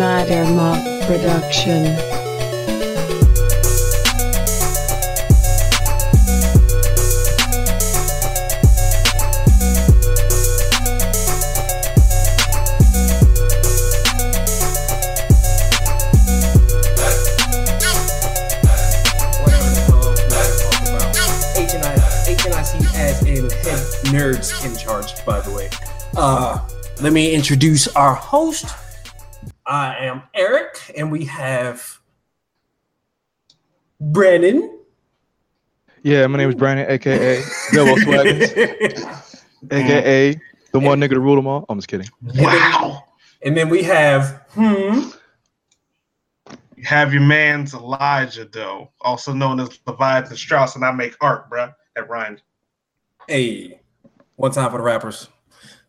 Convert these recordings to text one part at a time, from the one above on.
Matter Madama Production. nerds in charge, by the way. Uh, let me introduce our host I am Eric, and we have Brandon. Yeah, my name is Brandon, aka Double Swaggins, aka the one nigga to rule them all. I'm just kidding. Wow. And then we have hmm. You have your man's Elijah, though, also known as Leviathan Strauss, and I make art, bruh. at Ryan. Hey, one time for the rappers.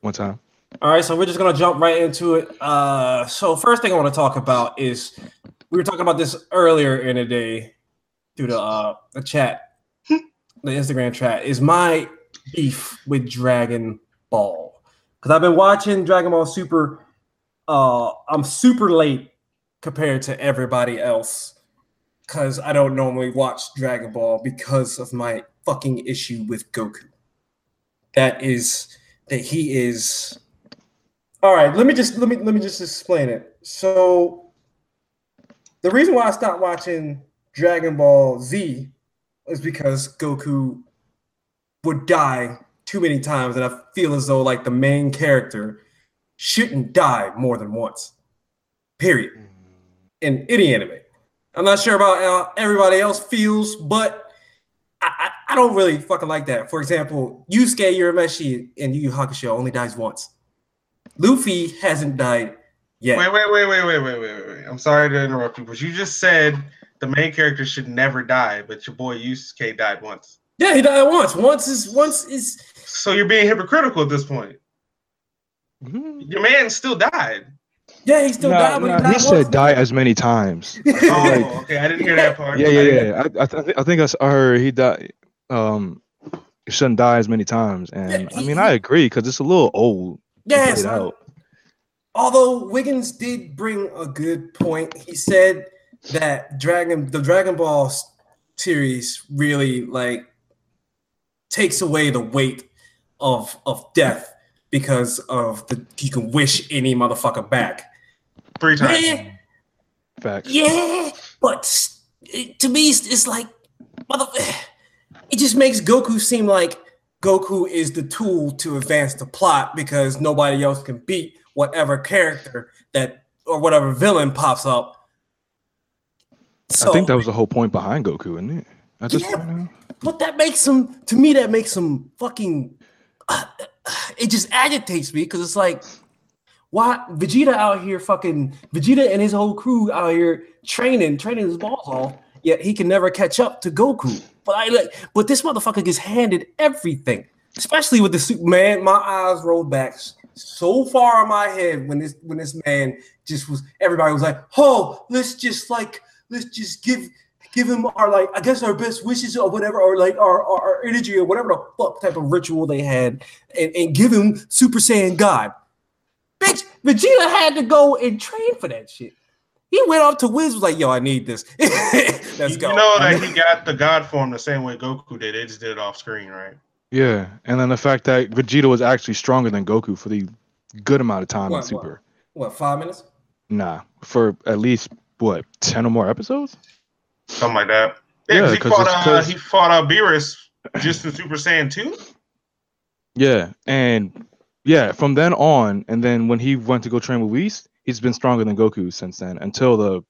One time. All right, so we're just gonna jump right into it. Uh, so first thing I want to talk about is we were talking about this earlier in the day through the uh the chat, the Instagram chat. Is my beef with Dragon Ball because I've been watching Dragon Ball Super. Uh, I'm super late compared to everybody else because I don't normally watch Dragon Ball because of my fucking issue with Goku. That is that he is all right, let me just let me let me just explain it. So the reason why I stopped watching Dragon Ball Z is because Goku would die too many times, and I feel as though like the main character shouldn't die more than once. Period. Mm. In any anime. I'm not sure about how everybody else feels, but I, I, I don't really fucking like that. For example, Yusuke Urameshi in Yu Yu Hakusho only dies once. Luffy hasn't died yet. Wait, wait, wait, wait, wait, wait, wait, wait. I'm sorry to interrupt you, but you just said the main character should never die, but your boy Yusuke died once. Yeah, he died once. Once is once is. So you're being hypocritical at this point. Mm-hmm. Your man still died. Yeah, he still no, died. No, he, he said die as many times. oh, like, okay. I didn't hear that part. Yeah, yeah, yeah. I, I, th- I think I heard he died. Um, shouldn't die as many times, and yeah, he, I mean, I agree because it's a little old to Yeah, get son. out. Although Wiggins did bring a good point, he said that Dragon the Dragon Ball series really like takes away the weight of of death because of the you can wish any motherfucker back. Three times. Yeah, Facts. yeah, but it- to me, it's, it's like mother. It just makes Goku seem like Goku is the tool to advance the plot because nobody else can beat whatever character that or whatever villain pops up. So, I think that was the whole point behind Goku, isn't it? I just Yeah. but that makes him to me. That makes him fucking. Uh, it just agitates me because it's like, why Vegeta out here fucking Vegeta and his whole crew out here training, training his balls off, yet he can never catch up to Goku. But I like, but this motherfucker gets handed everything, especially with the Superman. My eyes rolled back so far in my head when this when this man just was. Everybody was like, "Oh, let's just like let's just give." Give him our like, I guess our best wishes or whatever, or like our, our, our energy or whatever the fuck type of ritual they had, and, and give him Super Saiyan God. Bitch, Vegeta had to go and train for that shit. He went off to Whis was like, "Yo, I need this. Let's go." you know that he got the God form the same way Goku did. They just did it off screen, right? Yeah, and then the fact that Vegeta was actually stronger than Goku for the good amount of time What, in? Super. what five minutes? Nah, for at least what ten or more episodes. Something like that. Yeah, Yeah, 'cause he 'cause fought it's- uh, 'cause- he fought uh, Beerus just in Super Saiyan 2. Yeah, and yeah, from then on, and then when he went to go train with Whis, he's been stronger than Goku since then until the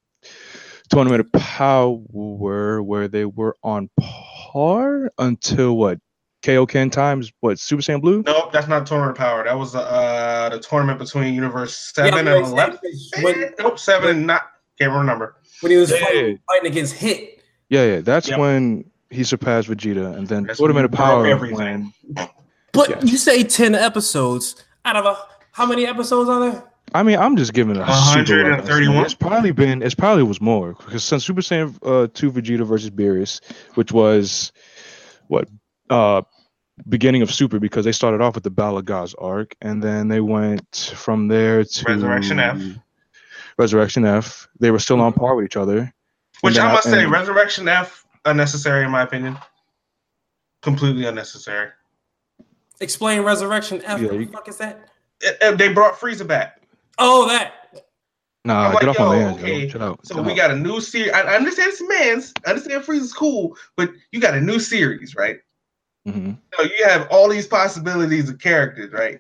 tournament of power where they were on par until what Kaioken times what Super Saiyan Blue. Nope, that's not tournament power. That was uh, the tournament between Universe 7 I'm and 11. When, nope, 7 and not. Can't remember. when he was Yeah. fighting, fighting against Hit, Yeah, yeah, that's Yep. when he surpassed Vegeta, and then That's tournament when of he broke power everything. when but Yes. you say ten episodes out of a how many episodes are there? I mean, I'm just giving it a super 131? It's probably been, it's probably was more because since Super Saiyan uh, 2 Vegeta versus Beerus, which was what uh beginning of Super because they started off with the Battle of God's Arc and then they went from there to Resurrection F. Resurrection F. They were still on par with each other. Which I that- must say, Resurrection F unnecessary in my opinion. Completely unnecessary. Explain Resurrection F. Yeah, what the fuck is that? And- and they brought Frieza back. Oh, that. Nah, I'm like, get off my man, okay, Joe. Chill out. So chill we out. got a new series. I I understand it's man's. I understand Frieza's cool, but you got a new series, right? Mhm. So you have all these possibilities of characters, right?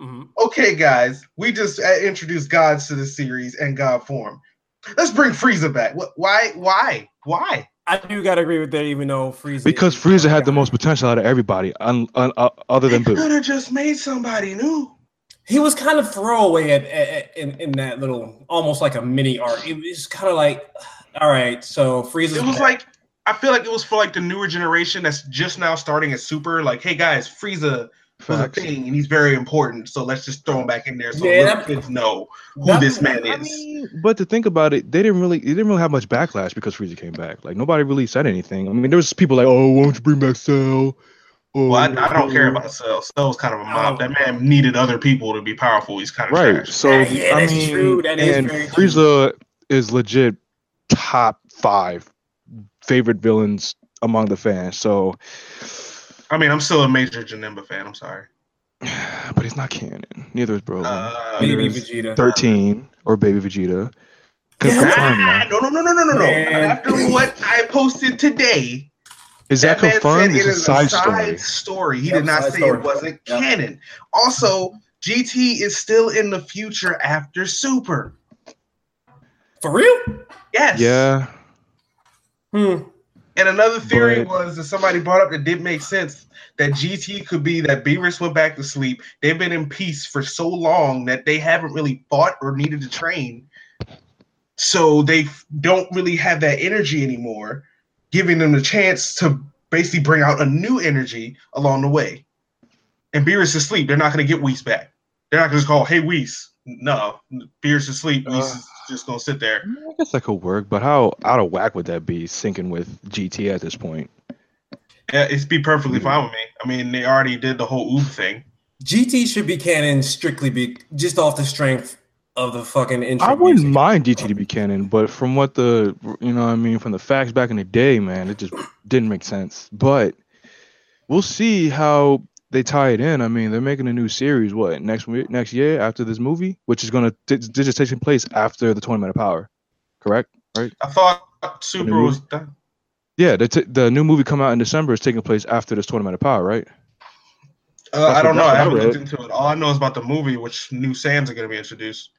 Mhm. Okay, guys, we just uh, introduced gods to the series and God form. Let's bring Frieza back. What? Why? Why? Why? I do gotta agree with that, even though Frieza. Because Frieza had the most potential out of everybody, un, un, uh, other than They Boo. could have just made somebody new. He was kind of throwaway at, at, at- in in that little, almost like a mini arc. It was kind of like, all right, so Frieza. It was like I feel like it was for like the newer generation that's just now starting at Super. Like, hey guys, Frieza was a Facts. thing and he's very important, so let's just throw him back in there so Yeah, little kids know who this man I is. mean, but to think about it, they didn't really, they didn't really have much backlash because Frieza came back. Like nobody really said anything. I mean, there was people like, "Oh, why don't you bring back Cell?" Oh, Well, I, I don't care about Cell. Cell was kind of a mob. That man needed other people to be powerful. He's kind of Right. trash. So Yeah, yeah, I that's mean, true. That is and very true. Frieza is legit top five favorite villains among the fans. So, I mean, I'm still a major Janemba fan. I'm sorry. but he's not canon. Neither is Broly. Uh, Baby is Vegeta. Thirteen or Baby Vegeta. Can Yeah. ah, no, no, no, no, no, no, no. After what I posted today, Is that, man confirmed? said It's it a is side story. story. He Yep, did not say story. it wasn't Yep. canon. Also, GT is still in the future after Super. For real? Yes. Yeah. Hmm. And another theory But- was that somebody brought up that did make sense that GT could be that Beerus went back to sleep. They've been in peace for so long that they haven't really fought or needed to train. So they don't really have that energy anymore, giving them the chance to basically bring out a new energy along the way. And Beerus is asleep. They're not going to get Whis back. They're not going to just call, hey, Whis. No, Beerus is asleep. Whis Uh. is just going to sit there. I guess that could work, but how out of whack would that be syncing with GT at this point? Yeah, it's be perfectly fine with me. I mean, they already did the whole Oob thing. GT should be canon strictly be just off the strength of the fucking intro. I wouldn't music. mind GT to be canon, but from what the you know what I mean from the facts back in the day, man, it just didn't make sense. But we'll see how they tie it in. I mean, they're making a new series what next week, next year after this movie, which is gonna t- this is taking place after the Tournament of Power, correct? Right. I thought Super was done. Yeah, the t- the new movie come out in December is taking place after this Tournament of Power, right? Uh, I don't know. I haven't looked into it. All I know is about the movie, which new Sams are going to be introduced.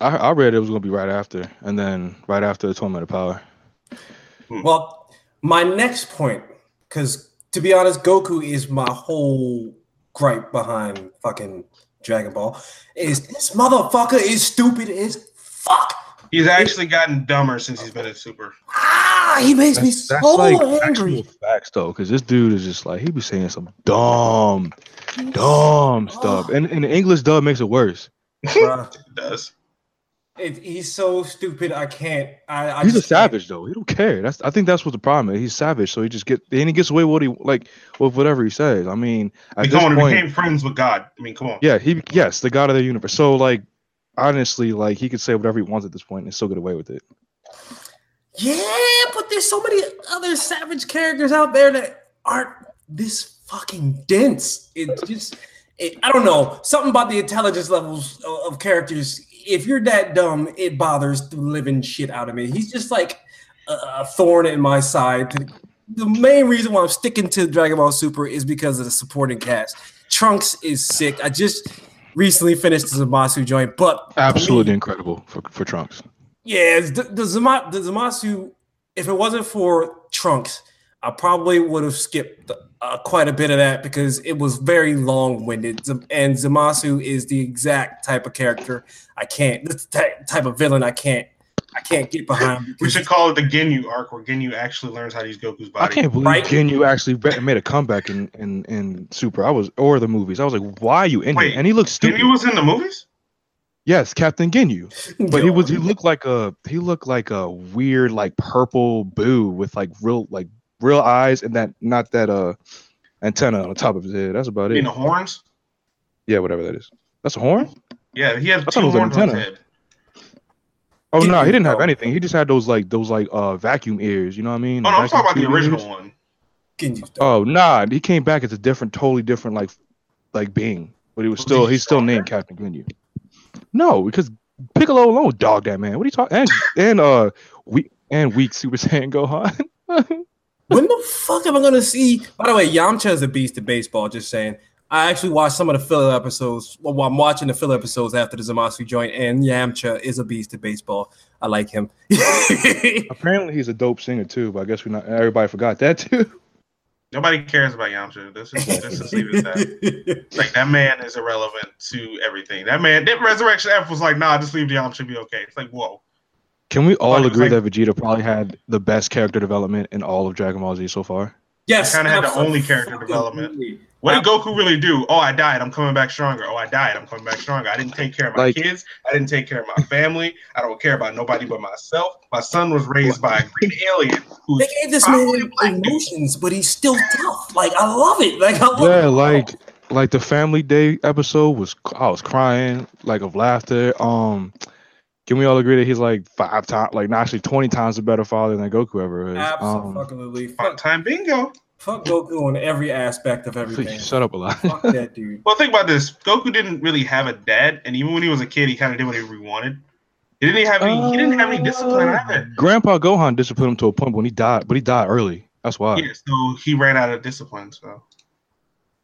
I, I read it was gonna be right after, and then right after the Tournament of Power. Well, my next point, because to be honest, Goku is my whole gripe behind fucking Dragon Ball, is this motherfucker is stupid as fuck. He's actually gotten dumber since he's been in Super. Ah, he makes me so angry. facts though, because this dude is just like he be saying some dumb, dumb stuff, and and the English dub makes it worse. It does. It, he's so stupid. I can't. I, I He's a just can't. savage though. He don't care. That's I think that's what the problem is. He's savage, so he just get and he gets away with what he like with whatever he says. I mean, I at mean, this come point, became friends with God. I mean, come on. yeah, he yes, the god of the universe. So like, honestly, like he could say whatever he wants at this point and still get away with it. Yeah, but there's so many other savage characters out there that aren't this fucking dense. It just, it, I don't know, something about the intelligence levels of, of characters. If you're that dumb, it bothers the living shit out of me. He's just like a, thorn in my side. The main reason why I'm sticking to Dragon Ball Super is because of the supporting cast. Trunks is sick. I just recently finished the Zamasu joint, but Absolutely incredible for, for Trunks. yeah, the, the, Zama, the Zamasu, if it wasn't for Trunks, I probably would have skipped uh, quite a bit of that because it was very long winded. And Zamasu is the exact type of character I can't, the ty- type of villain I can't, I can't get behind. We should call it the Ginyu arc, where Ginyu actually learns how to use Goku's body. I can't believe Right? Ginyu actually made a comeback in, in in Super. I was or the movies. I was like, why are you in Wait, here? And he looked stupid. Ginyu was in the movies. yes, Captain Ginyu. But he was he looked like a he looked like a weird like purple boo with like real like real eyes and that not that uh antenna on the top of his head. That's about I mean, it. the horns. Yeah, whatever that is. That's a horn. Yeah, he has I thought two it was horns on his antenna. head. Oh no, he didn't have anything. He just had those like those like uh vacuum ears. You know what I mean? Oh, no, I'm talking about the original ears. one. Ginyu's dope. Oh nah, he came back as a different, totally different like like being, but he was Was still he's still named Captain Ginyu. No, because Piccolo alone dogged that man. What are you talking? And and uh we and weak Super Saiyan Gohan. When the fuck am I gonna see? By the way, Yamcha is a beast of baseball. Just saying. I actually watched some of the filler episodes. Well, I'm watching the filler episodes after the Zamasu joint, and Yamcha is a beast of baseball. I like him. Apparently he's a dope singer too, but I guess we not everybody forgot that too. Nobody cares about Yamcha. This is this is leave it at that. Like that man is irrelevant to everything. That man, that Resurrection F was like, nah, just leave the Yamcha be okay. It's like, whoa. Can we all Like, agree like- that Vegeta probably had the best character development in all of Dragon Ball Z so far? yes, Kinda had the only character absolutely. development. What did Goku really do? Oh, I died. I'm coming back stronger. Oh, I died. I'm coming back stronger. I didn't take care of my Like- kids. I didn't take care of my family. I don't care about nobody but myself. My son was raised by a green alien who's They gave this Probably man black dude. emotions, but he's still tough. Like I love it. Like I love Yeah, it. like like the Family Day episode was I was crying like of laughter. Um, can we all agree that he's like five times, like not actually twenty times a better father than Goku ever is? Um, absolutely. fun Fuck, time bingo. fuck Goku on every aspect of everything. please shut up a lot. fuck that dude. Well, think about this. Goku didn't really have a dad, and even when he was a kid, he kind of did whatever he wanted. He didn't have any. he didn't have any discipline Uh, either. Grandpa Gohan disciplined him to a point when he died, but he died early. That's why. Yeah, so he ran out of discipline. So,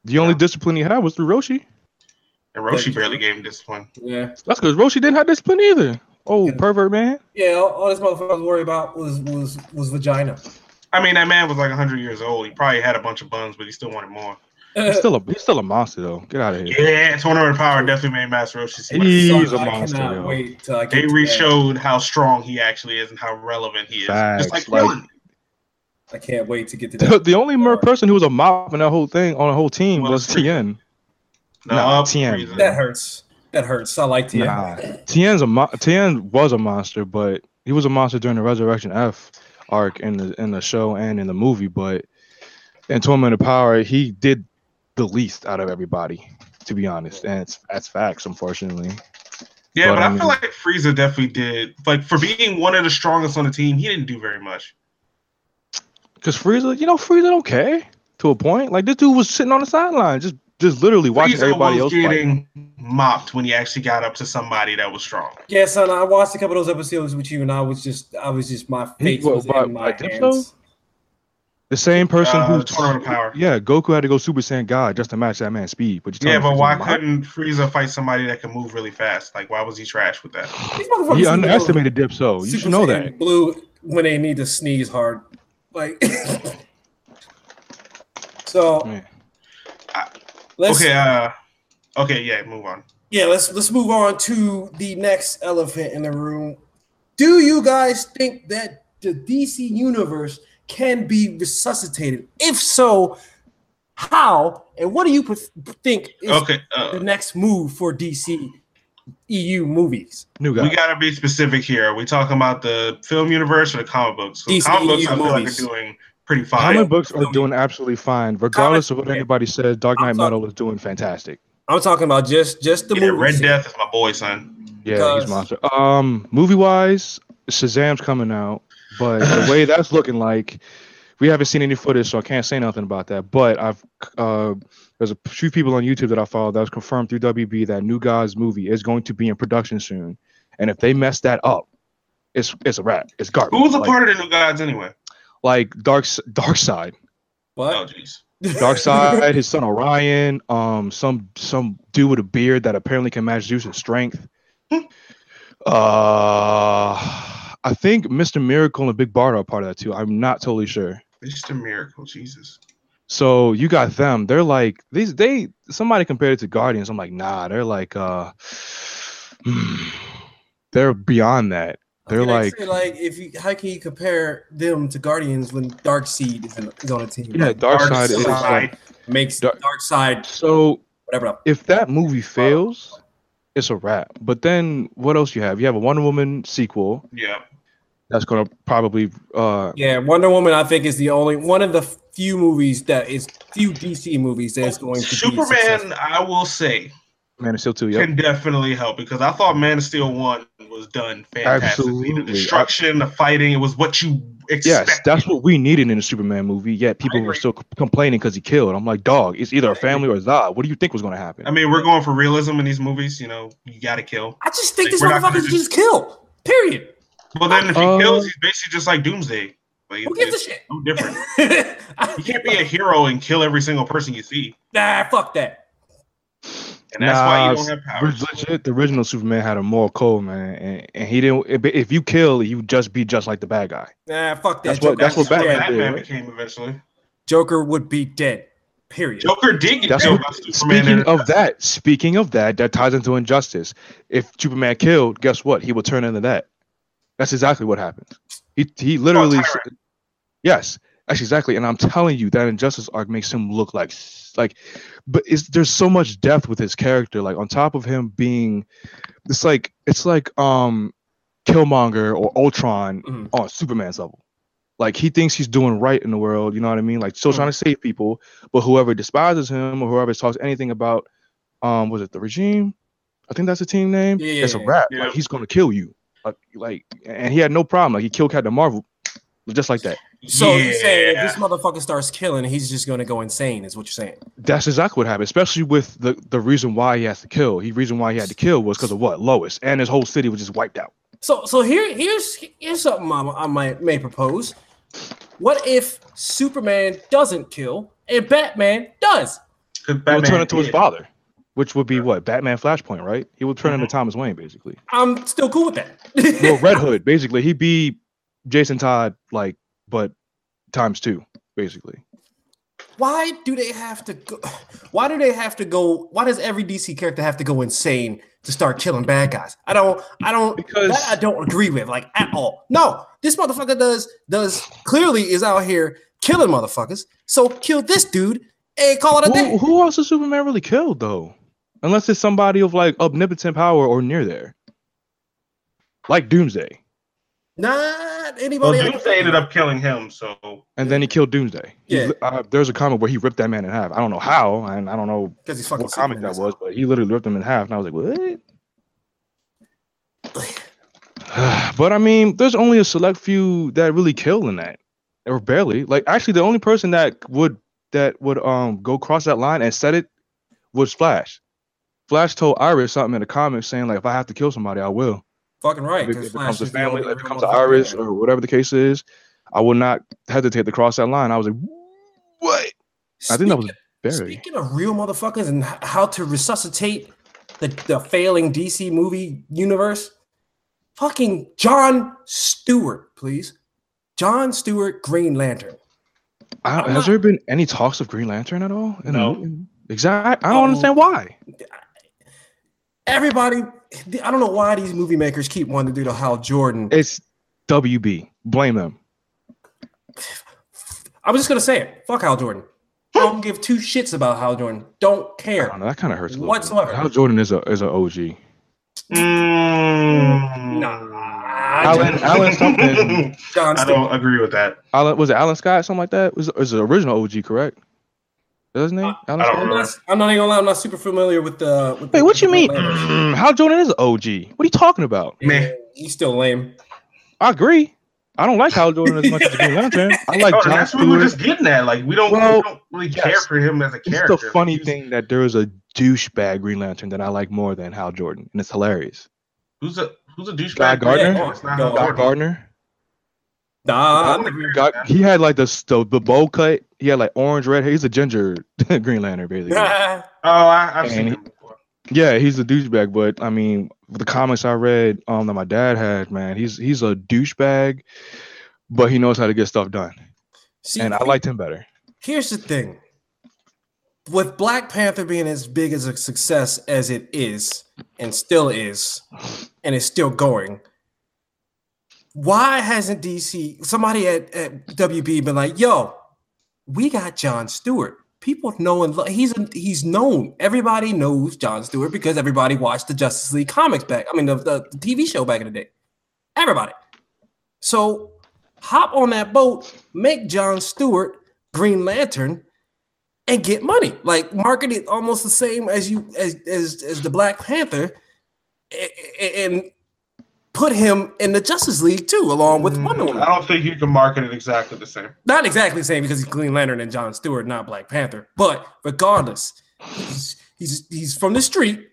The only discipline he had was through Roshi. and Roshi barely gave him discipline. Yeah. That's because Roshi didn't have discipline either. Oh, Yeah. pervert man. Yeah, all, all this motherfucker was worried about was was was vagina. I mean, that man was like 100 years old. He probably had a bunch of buns, but he still wanted more. Uh, he's still a he's still a monster though. Get out of here. Yeah, Tournament of Power definitely made Master Roshi seem like He- a He's a I monster, yo. wait till I get They re-showed how strong he actually is and how relevant he is. Just like Facts, like- I can't wait to get to The, that. the only mer- person who was a mop in that whole thing on the whole team Well, was it's Tien. No, Nah, Tien. That hurts. That hurts. I like Tia. Nah, Tien's a mo- Tien was a monster, but he was a monster during the Resurrection F arc in the in the show and in the movie. But in Tournament of Power, he did the least out of everybody, to be honest, and it's that's facts, unfortunately. Yeah, But, but, I I, mean- feel like Frieza definitely did. Like for being one of the strongest on the team, he didn't do very much. Because Frieza, you know, Frieza don't care to a point. Like this dude was sitting on the sideline, just just literally watching Frieza everybody was else fight. getting mopped when he actually got up to somebody that was strong. Yeah, son. I watched a couple of those episodes with you, and I was just, I was just, my He- face what, was by- in my by Dyspo? hands. The same person Uh, who Tournament Power. Yeah, Goku had to go Super Saiyan God just to match that man's speed. But you Yeah, telling me but why couldn't Frieza fight somebody that can move really fast? Like, why was he trash with that? He need to go underestimated Dyspo. You Super should know Saiyan that. Blue when they need to sneeze hard, like. so Yeah. Let's okay, uh, okay, yeah, move on. yeah let's let's move on to the next elephant in the room. Do you guys think that the DC universe can be resuscitated? If so, how? And what do you think is Okay, the uh, next move for DC EU movies? New guy. we gotta be specific here. Are we talking about the film universe or the comic books? 'Cause DC comic books, I feel like movies. are doing pretty fine. Comic books are doing absolutely fine, regardless of what anybody says. Dark Knight talking- Metal is doing fantastic. I'm talking about just just the yeah, movie. Red Death is my boy, son. Yeah, he's monster. Um, movie wise, Shazam's coming out, but the way that's looking like, we haven't seen any footage, so I can't say nothing about that. But I've uh, there's a few people on YouTube that I follow that was confirmed through WB that New Gods movie is going to be in production soon, and if they mess that up, it's it's a wrap. It's garbage. Who was a like, part of the New Gods anyway? Like Dark Darkseid. What? Oh, jeez. Dark Side, his son Orion, um, some some dude with a beard that apparently can match Zeus' strength. uh, I think Mr. Miracle and Big Barda are part of that too. I'm not totally sure. It's just a miracle, Jesus. So you got them. They're like these. They somebody compared it to Guardians. I'm like, nah. They're like, uh, they're beyond that. They're Can I like, say, like if you how can you compare them to Guardians when Darkseid is, in, is on a team? yeah, Dark, Side is. Like, makes Dark- Dark, Side so whatever. if that movie fails, it's a wrap. But then what else you have? You have a Wonder Woman sequel Yeah. that's gonna probably uh Yeah, Wonder Woman I think is the only one of the few movies that is few DC movies that is going to be Superman. I will say, Man of Steel 2, yeah. can definitely help because I thought Man of Steel one was done fantastically. Absolutely. The destruction, the fighting, it was what you expected. Yes, that's what we needed in a Superman movie. Yet people were still complaining because he killed. I'm like, dog, it's either a family or Zod. What do you think was going to happen? I mean, we're going for realism in these movies. You know, you got to kill. I just think Like, this we're not gonna motherfucker just- just kill. Period. Well, then if he Uh, kills, he's basically just like Doomsday. Like, Who gives a it's shit? no different. You can't be a hero and kill every single person you see, nah, fuck that. And that's why you don't have Ri- powers. Legit, the original Superman had a moral code, man, and, and he didn't. If, if you kill, you just be just like the bad guy. Nah, fuck that. That's what- Joker, that's what would be Batman did. Batman right? became eventually. Joker would be dead. Period. Joker did get That's killed what, by Superman. speaking of that, speaking of that, that ties into injustice. If Superman killed, guess what? He will turn into that. That's exactly what happened. He he oh, literally, Tyrant. yes, that's exactly. And I'm telling you, that injustice arc makes him look like like, but it's there's so much depth with his character. Like on top of him being, it's like it's like um, Killmonger or Ultron Mhm. on Superman's level. Like he thinks he's doing right in the world, you know what I mean? Like still trying to save people, but whoever despises him or whoever talks anything about, um, was it the regime? I think that's the team name. Yeah, it's a rap. yeah. Like he's gonna kill you. Like, like, and he had no problem. Like he killed Captain Marvel, just like that. So you say if this motherfucker starts killing, he's just gonna go insane, is what you're saying. That's exactly what happened. Especially with the the reason why he has to kill. He reason why he had to kill was because of what Lois and his whole city was just wiped out. So so here here's here's something I, I might may propose. What if Superman doesn't kill and Batman does? 'cause He would Batman turn into his father, which would be what Batman Flashpoint, right? He would turn into mm-hmm. Thomas Wayne, basically. I'm still cool with that. well, Red Hood, basically, he'd be Jason Todd, like, but times two, basically. why do they have to go why do they have to go why does every DC character have to go insane to start killing bad guys? I don't I don't Because- that I don't agree with like at all. No, this motherfucker does does clearly is out here killing motherfuckers. So kill this dude and call it a Who, day. who else has Superman really killed though? Unless it's somebody of like omnipotent power or near there, like Doomsday, Not anybody. else. Doomsday ended up killing him, so and then he killed Doomsday. Yeah. li- uh, there's a comic where he ripped that man in half. I don't know how, and I don't know because he's fucking what comic that was, but he literally ripped him in half, and I was like, what? but I mean, there's only a select few that really kill in that, or barely. Like actually, the only person that would that would um go cross that line and said it was Flash. Flash told Iris something in the comics saying like, if I have to kill somebody, I will. Fucking right. if, 'cause if it Flash comes to the family, only if it real comes to motherfucker or whatever the case is, I will not hesitate to cross that line. I was like, what? I think that was Barry. Speaking of real motherfuckers and how to resuscitate the, the failing DC movie universe, fucking John Stewart, please. John Stewart, Green Lantern. I, has not- there been any talks of Green Lantern at all? in No. movie? Exactly. I don't Oh. understand why. Everybody, I don't know why these movie makers keep wanting to do the Hal Jordan. It's WB. Blame them. I was just gonna say it. Fuck Hal Jordan. Don't give two shits about Hal Jordan. Don't I care. don't know. That kind of hurts a little Whatsoever. Bit. Hal Jordan is a is an OG. Mm, Nah. Alan Alan something. John I don't agree with that. Alan was it Alan Scott something like that? Was is the original OG correct? Is that his name? Alan I don't Scott? I'm not, I'm not even gonna lie. I'm not super familiar with the. With Wait, the, what you mean? the Lanterns. Mm, Hal Jordan is an OG. What are you talking about? Meh. He's still lame. I agree. I don't like Hal Jordan as much as Green Lantern. I like Oh, John that's what we were Stewart. just getting at. Like we don't, Well, we don't really care yes. for him as a It's character. the funny He's- thing that there is a douchebag Green Lantern that I like more than Hal Jordan, and it's hilarious. Who's a who's a douchebag? Guy Gardner? No, it's not Guy Guy Gardner. Nah, I'm agree with Got, that. he had like the, the the bowl cut. He had like orange red hair. He's a ginger Green Lantern, basically. I'm- Oh, I, I've seen him before. yeah, he's a douchebag. But I mean, the comics I read um that my dad had, man, he's he's a douchebag, but he knows how to get stuff done, See, and I liked him better. Here's the thing. With Black Panther being as big as a success as it is, and still is, and is still going, why hasn't DC somebody at, at WB been like, yo, we got John Stewart. People know and lo- he's he's known. Everybody knows John Stewart because everybody watched the Justice League comics back. I mean, the, the, the TV show back in the day. Everybody. So hop on that boat, make John Stewart Green Lantern, and get money. Like market it almost the same as you as as, as the Black Panther, and put him in the Justice League too, along with Wonder Mm, Woman. I don't think you can market it exactly the same. Not exactly the same because he's Green Lantern and John Stewart, not Black Panther. But regardless, he's he's he's from the street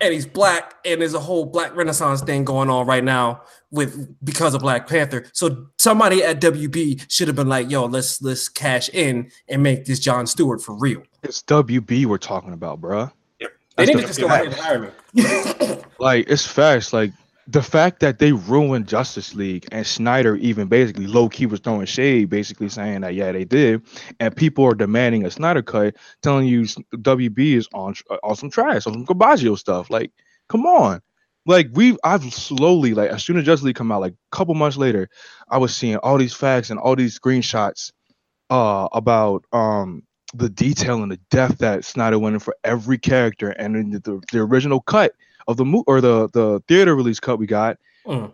and he's black, and there's a whole black renaissance thing going on right now with because of Black Panther. So somebody at WB should have been like, yo, let's let's cash in and make this John Stewart for real. It's WB we're talking about, bruh. They That's need the to just go ahead and hire me. Like it's fast. Like the fact that they ruined Justice League and Snyder even basically low key was throwing shade, basically saying that yeah they did, and people are demanding a Snyder cut, telling you WB is on on some trash, on some Gabaggio stuff. Like, come on. Like we, I've slowly like as soon as Justice League come out, like a couple months later, I was seeing all these facts and all these screenshots, uh, about um the detail and the depth that Snyder went in for every character, and the, the, the original cut of the movie or the the theater release cut we got, Mm.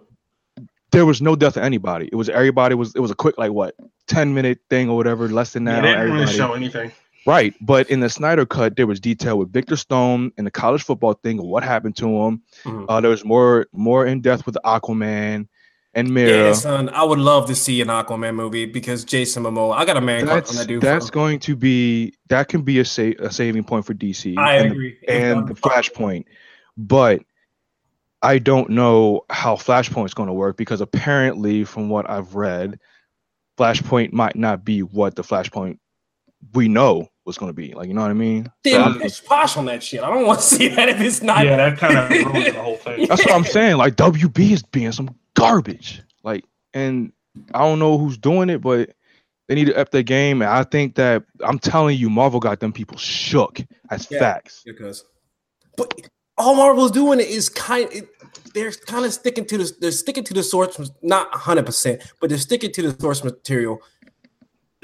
there was no death of anybody. It was everybody was it was a quick like what ten minute thing or whatever, less than that. they on didn't really show anything. Right, but in the Snyder cut, there was detail with Victor Stone and the college football thing and what happened to him. Mhm. Uh, there was more more in depth with Aquaman and Mera. Yeah, son, I would love to see an Aquaman movie because Jason Momoa. I got a man crush on that's that dude. that's from- going to be that can be a sa- a saving point for DC. I and the agree. and the Flashpoint. But I don't know how Flashpoint is going to work because apparently, from what I've read, Flashpoint might not be what the Flashpoint we know was going to be. Like, you know what I mean? Damn, I'm- it's posh on that shit. I don't want to see that if it's not. Yeah, that kind of ruins the whole thing. that's what I'm saying. Like, WB is being some garbage. Like, and I don't know who's doing it, but they need to up their game. And I think that I'm telling you, Marvel got them people shook. That's Yeah. facts. because but all Marvel's doing is kind it, they're kind of sticking to the they're sticking to the source not 100% but they're sticking to the source material.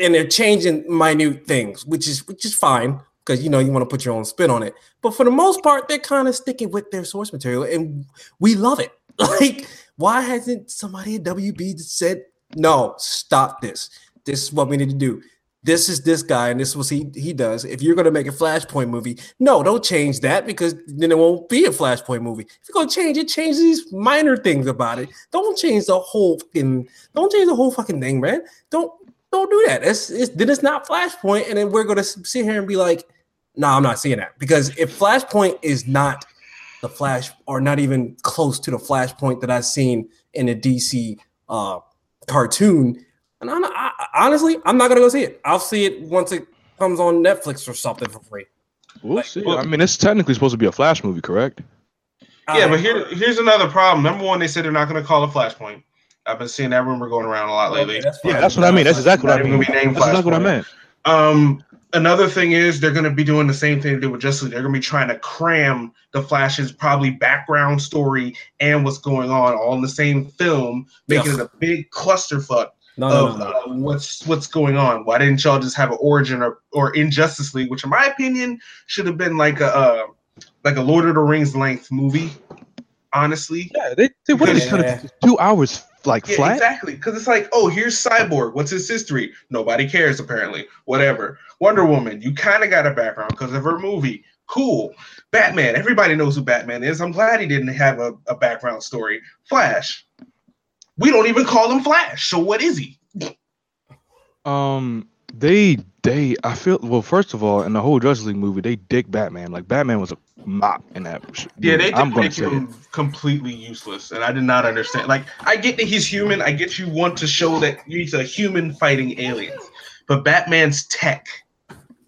And they're changing minute things which is which is fine because you know you want to put your own spin on it. But for the most part they're kind of sticking with their source material and we love it. Like why hasn't somebody at WB said no stop this. This is what we need to do this is this guy and this was he, he does. If you're gonna make a Flashpoint movie, no, don't change that because then it won't be a Flashpoint movie. If you're gonna change it, change these minor things about it. Don't change the whole fucking don't change the whole fucking thing, man. Don't don't do that. It's, it's then it's not Flashpoint, and then we're gonna sit here and be like, no, nah, I'm not seeing that. Because if Flashpoint is not the Flash or not even close to the Flashpoint that I've seen in the DC uh cartoon, and I'm, I, honestly, I'm not gonna go see it. I'll see it once it comes on Netflix or something for free. We'll see. I mean, it's technically supposed to be a Flash movie, correct? Yeah, I- but here, here's another problem. Number one, they said they're not going to call it Flashpoint. I've been seeing that rumor going around a lot lately. Okay, that's. Yeah, that's what I mean. That's exactly what I mean. gonna be named That's exactly what I meant. Um, another thing is they're going to be doing the same thing they did with Justice League. They're going to be trying to cram the Flash's probably background story and what's going on all in the same film, making Yeah. it a big clusterfuck no, no, of no, no. uh, what's what's going on. Why didn't y'all just have an origin or or in Justice League, which in my opinion should have been like a uh, like a Lord of the Rings length movie. Honestly, Yeah, they, they would have Yeah. cut it two hours like yeah, flat. exactly. Because it's like, oh, here's Cyborg. What's his history? Nobody cares, apparently. Whatever. Wonder Woman, you kind of got a background because of her movie. Cool. Batman, everybody knows who Batman is. I'm glad he didn't have a, a background story. Flash, we don't even call him Flash. So what is he? Um, they they I feel well. First of all, in the whole Justice League movie, they dick Batman. Like Batman was a mop in that. Yeah, movie. they I'm gonna make it. him completely useless, and I did not understand. Like, I get that he's human. I get you want to show that he's a human fighting aliens, but Batman's tech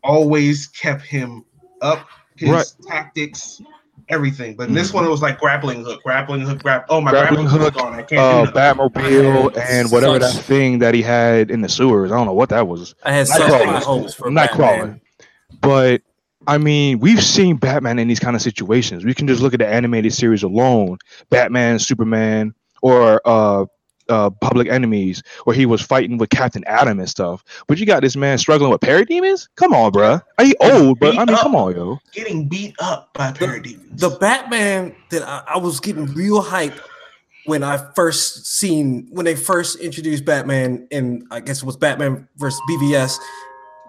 always kept him up. His Right. tactics, everything. But in this one, it was like grappling hook, grappling hook, grab. Oh my Grappling grappling, hook, hook on! I can't Uh, do nothing. Batmobile and whatever such- that thing that he had in the sewers. I don't know what that was. I had Not such crawling. high hopes for Not crawling. But I mean, we've seen Batman in these kind of situations. We can just look at the animated series alone, Batman, Superman, or uh, uh, Public Enemies, where he was fighting with Captain Atom and stuff. But you got this man struggling with parademons. Come on, bruh. Are you old? But I mean, come on, yo. Getting beat up by parademons. The Batman that I, I was getting real hype when I first seen when they first introduced Batman in I guess it was Batman versus BVS.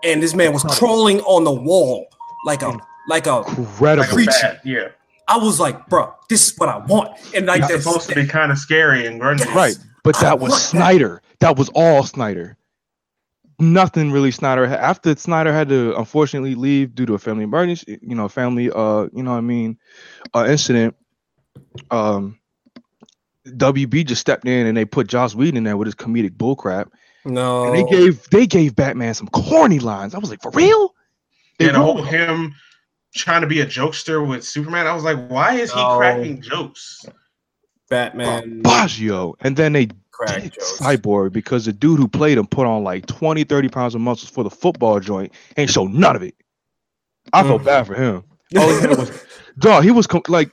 and this man was crawling on the wall like a like a. Incredible. Like a bat, yeah. I was like, bro, this is what I want, and like It's that's supposed to be kind of scary and grungy. Yes. Right. But that was want that. Snyder. That was all Snyder. Nothing really Snyder had after Snyder had to unfortunately leave due to a family emergency, you know, family uh, you know what I mean, uh incident. Um WB just stepped in and they put Joss Whedon in there with his comedic bullcrap. no. And they gave they gave Batman some corny lines. I was like, for real? They And the whole him trying to be a jokester with Superman, I was like, why is he No. cracking jokes? Batman Baggio. And then they crack did jokes. Cyborg because the dude who played him put on like 20, 30 pounds of muscles for the football joint. Ain't show none of it. I felt Mm. bad for him. He was, dog, he was com- like,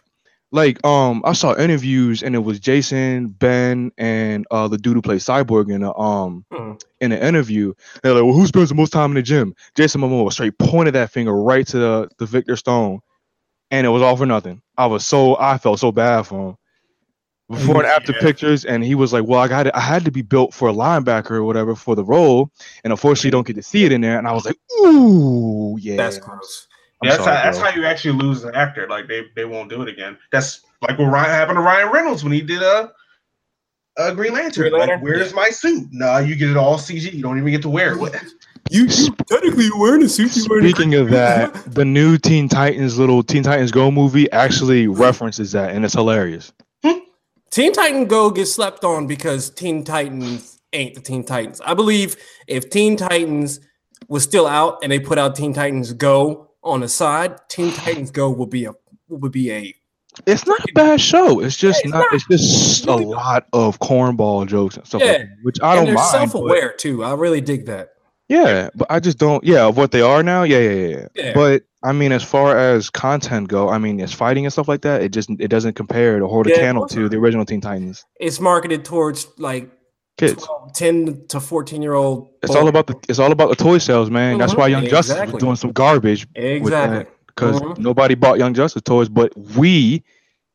like, um, I saw interviews and it was Jason, Ben, and uh the dude who played Cyborg in a um Mhm. in an interview. They're like, well, who spends the most time in the gym? Jason Momoa straight pointed that finger right to the, the Victor Stone, and it was all for nothing. I was so I felt so bad for him. Before and after Yeah. pictures, and he was like, "Well, I got it. I had to be built for a linebacker or whatever for the role, and unfortunately, you don't get to see it in there." And I was like, "Ooh, yeah, That's gross. Yeah, that's, sorry, how, that's how you actually lose an actor. Like they, they won't do it again. That's like what Ryan happened to Ryan Reynolds when he did a, a Green Lantern. Green Like, Lantern? where's my suit? Nah, you get it all CG. You don't even get to wear it. What? You, you technically you're wearing a suit. You're wearing a Speaking of that, the new Teen Titans little Teen Titans Go movie actually references that, and it's hilarious. Teen Titan Go gets slept on because Teen Titans ain't the Teen Titans. I believe if Teen Titans was still out and they put out Teen Titans Go on the side, Teen Titans Go would be a would be a It's not a bad show. It's just it's not, not. It's just a lot of cornball jokes and stuff like Yeah. that, which I and don't they're mind. self-aware too. I really dig that. Yeah, but I just don't. Yeah, of what they are now. Yeah, yeah, yeah, yeah. But I mean, as far as content go, I mean, as fighting and stuff like that, it just it doesn't compare to Yeah, of Candle to the original Teen Titans It's marketed towards like kids. 12, 10 to 14 year old. It's all about the it's all about the toy sales, man. That's Mhm, why Young Justice was doing some garbage exactly. because Mhm. nobody bought Young Justice toys, but we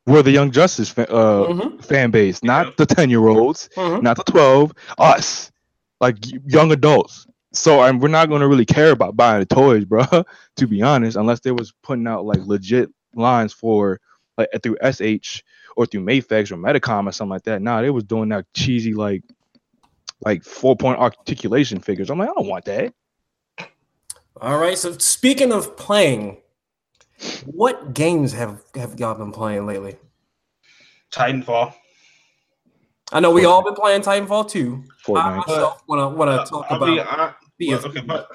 were the Young Justice fa- uh, Mhm, fan base, not the ten year olds, mhm. not the twelve, us, like young adults. So I'm, we're not going to really care about buying the toys, bro. To be honest, unless they was putting out like legit lines for like through SH or through Mafex or Metacom or something like that. Nah, they was doing that cheesy like like four point articulation figures. I'm like, I don't want that. All right. So speaking of playing, what games have have y'all been playing lately? Titanfall. I know we all been playing Titanfall 2. I Fortnite. myself want to want Uh, to talk I'll about be hon- the well, okay, but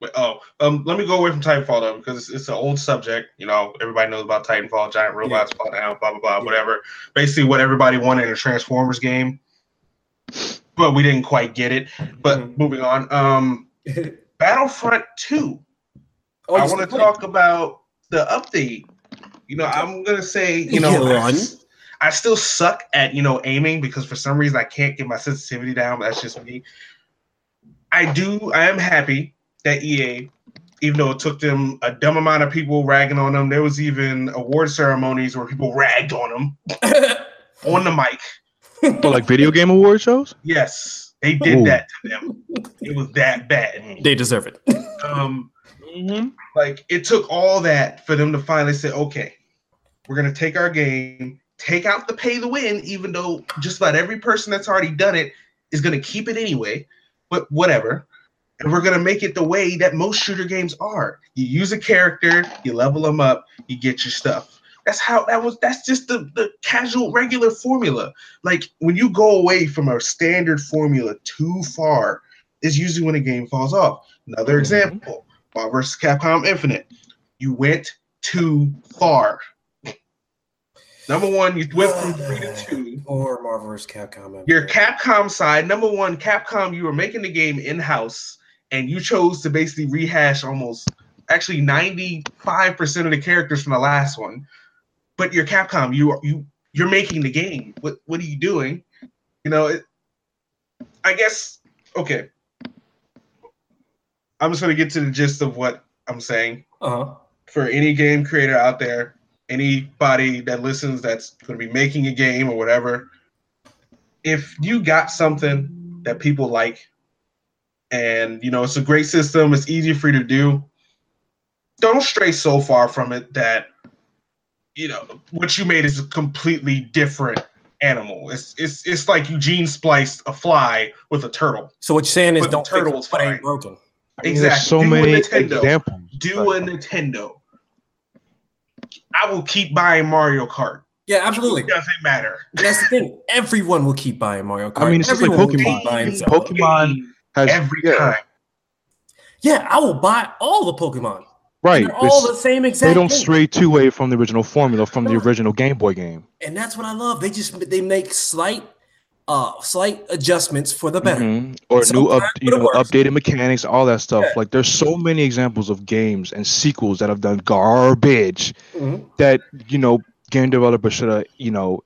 wait, oh, um, let me go away from Titanfall though because it's, it's an old subject. You know, everybody knows about Titanfall, giant robots fall down, blah blah blah, Yeah. whatever. Basically, what everybody wanted in a Transformers game, but we didn't quite get it. But Mhm. moving on, um, Battlefront Two. Oh, I want to talk about the update. You know, I'm gonna say, you know, You I. I still suck at you know aiming because for some reason I can't get my sensitivity down. But that's just me. I do. I am happy that EA, even though it took them a dumb amount of people ragging on them, there was even award ceremonies where people ragged on them on the mic. For like video game award shows. Yes, they did Ooh. that to them. It was that bad. they deserve it. Um, like it took all that for them to finally say, okay, we're gonna take our game, take out the pay to win, even though just about every person that's already done it is gonna keep it anyway. But whatever. And we're gonna make it the way that most shooter games are. You use a character, you level them up, you get your stuff. That's how that was. That's just the, the casual, regular formula. Like when you go away from a standard formula too far, is usually when a game falls off. Another Mhm. example, Marvel vs. Capcom Infinite. You went too far. Number one, you went from three to two. Or Marvel vs. Capcom. Your Capcom side, number one, Capcom, you were making the game in-house and you chose to basically rehash almost actually 95% of the characters from the last one. But your Capcom, you are you you're making the game. What what are you doing? You know, it, I guess okay. I'm just gonna get to the gist of what I'm saying Uh-huh. for any game creator out there, anybody that listens that's going to be making a game or whatever, if you got something that people like and you know it's a great system. It's easy for you to do. Don't stray so far from it that you know what you made is a completely different animal. It's it's it's like you gene spliced a fly with a turtle. So what you're saying is But don't turtle fix is what fine. ain't broken. I mean, Exactly. There's so Do a many Nintendo. examples. Do a Nintendo. I will keep buying Mario Kart. Yeah, absolutely. It doesn't matter. That's the thing. Everyone will keep buying Mario Kart. I mean, it's just like Pokemon. buying Pokemon- Zelda. Has every yeah, time. Yeah, I will buy all the Pokemon. Right. They're all It's- the same exact. they don't thing. stray too away from the original formula from the original Game Boy game. and that's what I love. They just they make slight, uh, slight adjustments for the better. Mhm. Or new up, you know, updated mechanics, all that stuff. Yeah. Like there's so many examples of games and sequels that have done garbage Mhm. that you know game developers should have you know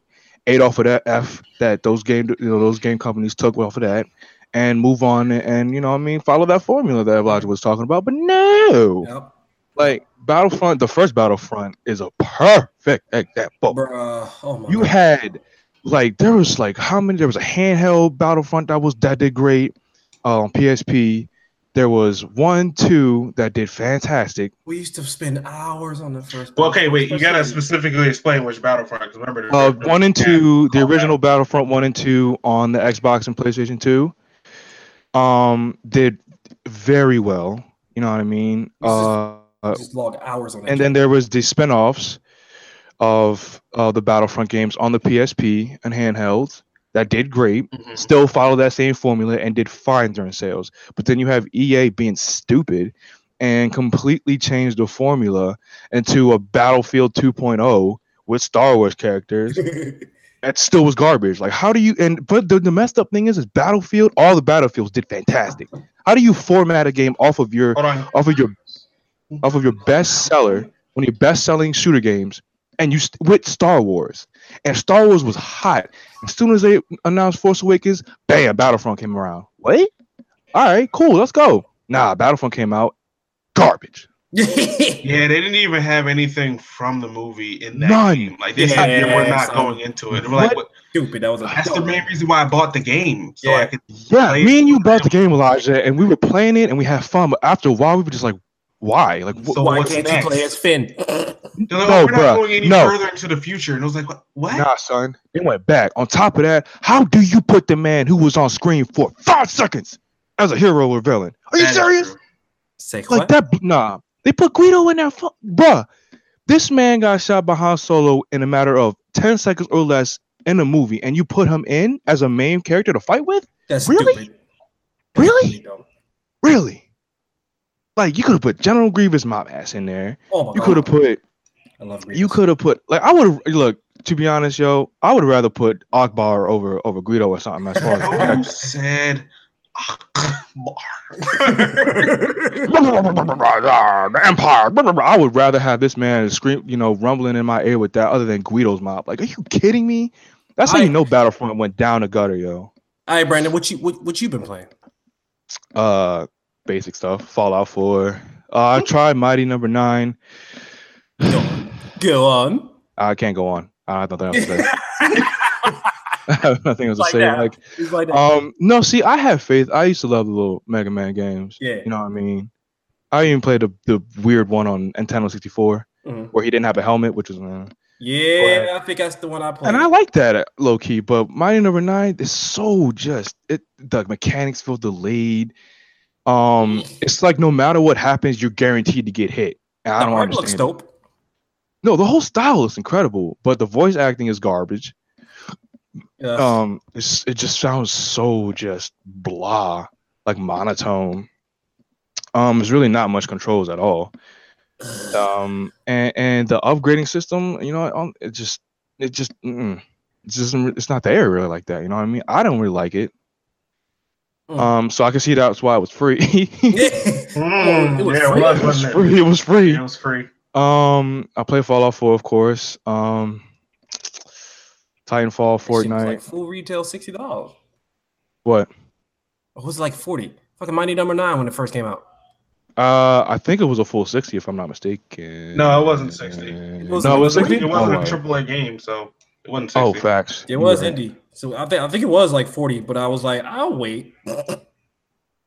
ate off of that f that those game you know those game companies took off of that and move on and, and you know I mean follow that formula that Elijah was talking about. But no, Yep. like Battlefront, the first Battlefront is a perfect example. Bruh, oh my you God. had like there was like how many there was a handheld battlefront that was that did great uh, on psp there was one two that did fantastic we used to spend hours on the first. Well, okay, wait. You gotta specifically explain which Battlefront. Because remember, there's uh different- one and two the Combat. original battlefront one and two on the xbox and playstation 2 um did very well you know what i mean uh just log hours on that. and then there was the spin-offs of uh, the battlefront games on the psp and handhelds that did great Mhm. still follow that same formula and did fine during sales. But then you have EA being stupid and completely changed the formula into a Battlefield 2.0 with Star Wars characters. that still was garbage. Like, how do you? And but the, the messed up thing is, is Battlefield. All the Battlefields did fantastic. How do you format a game off of your off of your off of your best seller, one of your best selling shooter games, and you st- with Star Wars. And Star Wars was hot. As soon as they announced Force Awakens, bam, Battlefront came around. Wait, all right, cool, let's go. Nah, Battlefront came out, garbage. Yeah, they didn't even have anything from the movie in that None. game. Like they said, they were Yeah, not son. going into it. They were like, What? what? Stupid. That was a. That's the main reason why I bought the game, so Yeah. I could. Yeah, me and you bought the game, Elijah, and we were playing it and we had fun. But after a while, we were just like, why? Like, wh- So Why what's can't next? you play as Finn? They're like, No, oh, we're bruh, not going any no. further into the future, and I was like, what? what? Nah, son. They went back. On top of that, how do you put the man who was on screen for five seconds as a hero or villain? Are you That is serious? true. Say Like what? that? Nah. They put Greedo in there, fu- bruh. This man got shot by Han Solo in a matter of ten seconds or less in a movie, and you put him in as a main character to fight with? That's Really? stupid. That's Really? really dumb. Really? Like you could have put General Grievous mop ass in there. Oh my You could have put. I love You could have put. Like I would have. Look. To be honest, yo, I would rather put Ackbar over over Greedo or something as far as Who said? the Empire. I would rather have this man scream, you know, rumbling in my ear with that, other than Greedo's mob. Like, are you kidding me? That's how I- you know Battlefront went down the gutter, yo. All right, Brandon. What you what, what you been playing? Uh, basic stuff. Fallout Four. Uh, I tried Mighty Number Nine. Go on. I can't go on. I have nothing else to say. I nothing else to Like say. that. Like, like that. um, no, see, I have faith. I used to love the little Mega Man games. yeah. You know what I mean? I even played the, the weird one on Nintendo 64 Mhm. where he didn't have a helmet, which was uh, Yeah, I think that's the one I played. and I like that uh, low key, but Mighty Number Nine is so just it. The mechanics feel delayed. Um, it's like no matter what happens, you're guaranteed to get hit. And I the don't art looks it. dope. No, the whole style is incredible, but the voice acting is garbage. Yeah. Um, it's, it just sounds so just blah, like monotone. Um, there's really not much controls at all. Um, and and the upgrading system, you know, um, it just it just mm, it's just it's not there really like that. You know what I mean? I don't really like it. Mm. Um, so I can see that's why it was free. it Mm, it was yeah, free. it was, was it? free. It was free. It was free. Um, I play Fallout 4, of course. Um, Titanfall, That shit was Fortnite. like full retail sixty dollars. What? It was like forty. Fucking Mighty Number Nine when it first came out. Uh, I think it was a full 60 if I'm not mistaken. No, it wasn't 60. It was- no, it was it 60. It wasn't oh, a wow. triple A game, so it wasn't 60. Oh, facts. It was right. indie, so I think I think it was like forty. But I was like, I'll wait.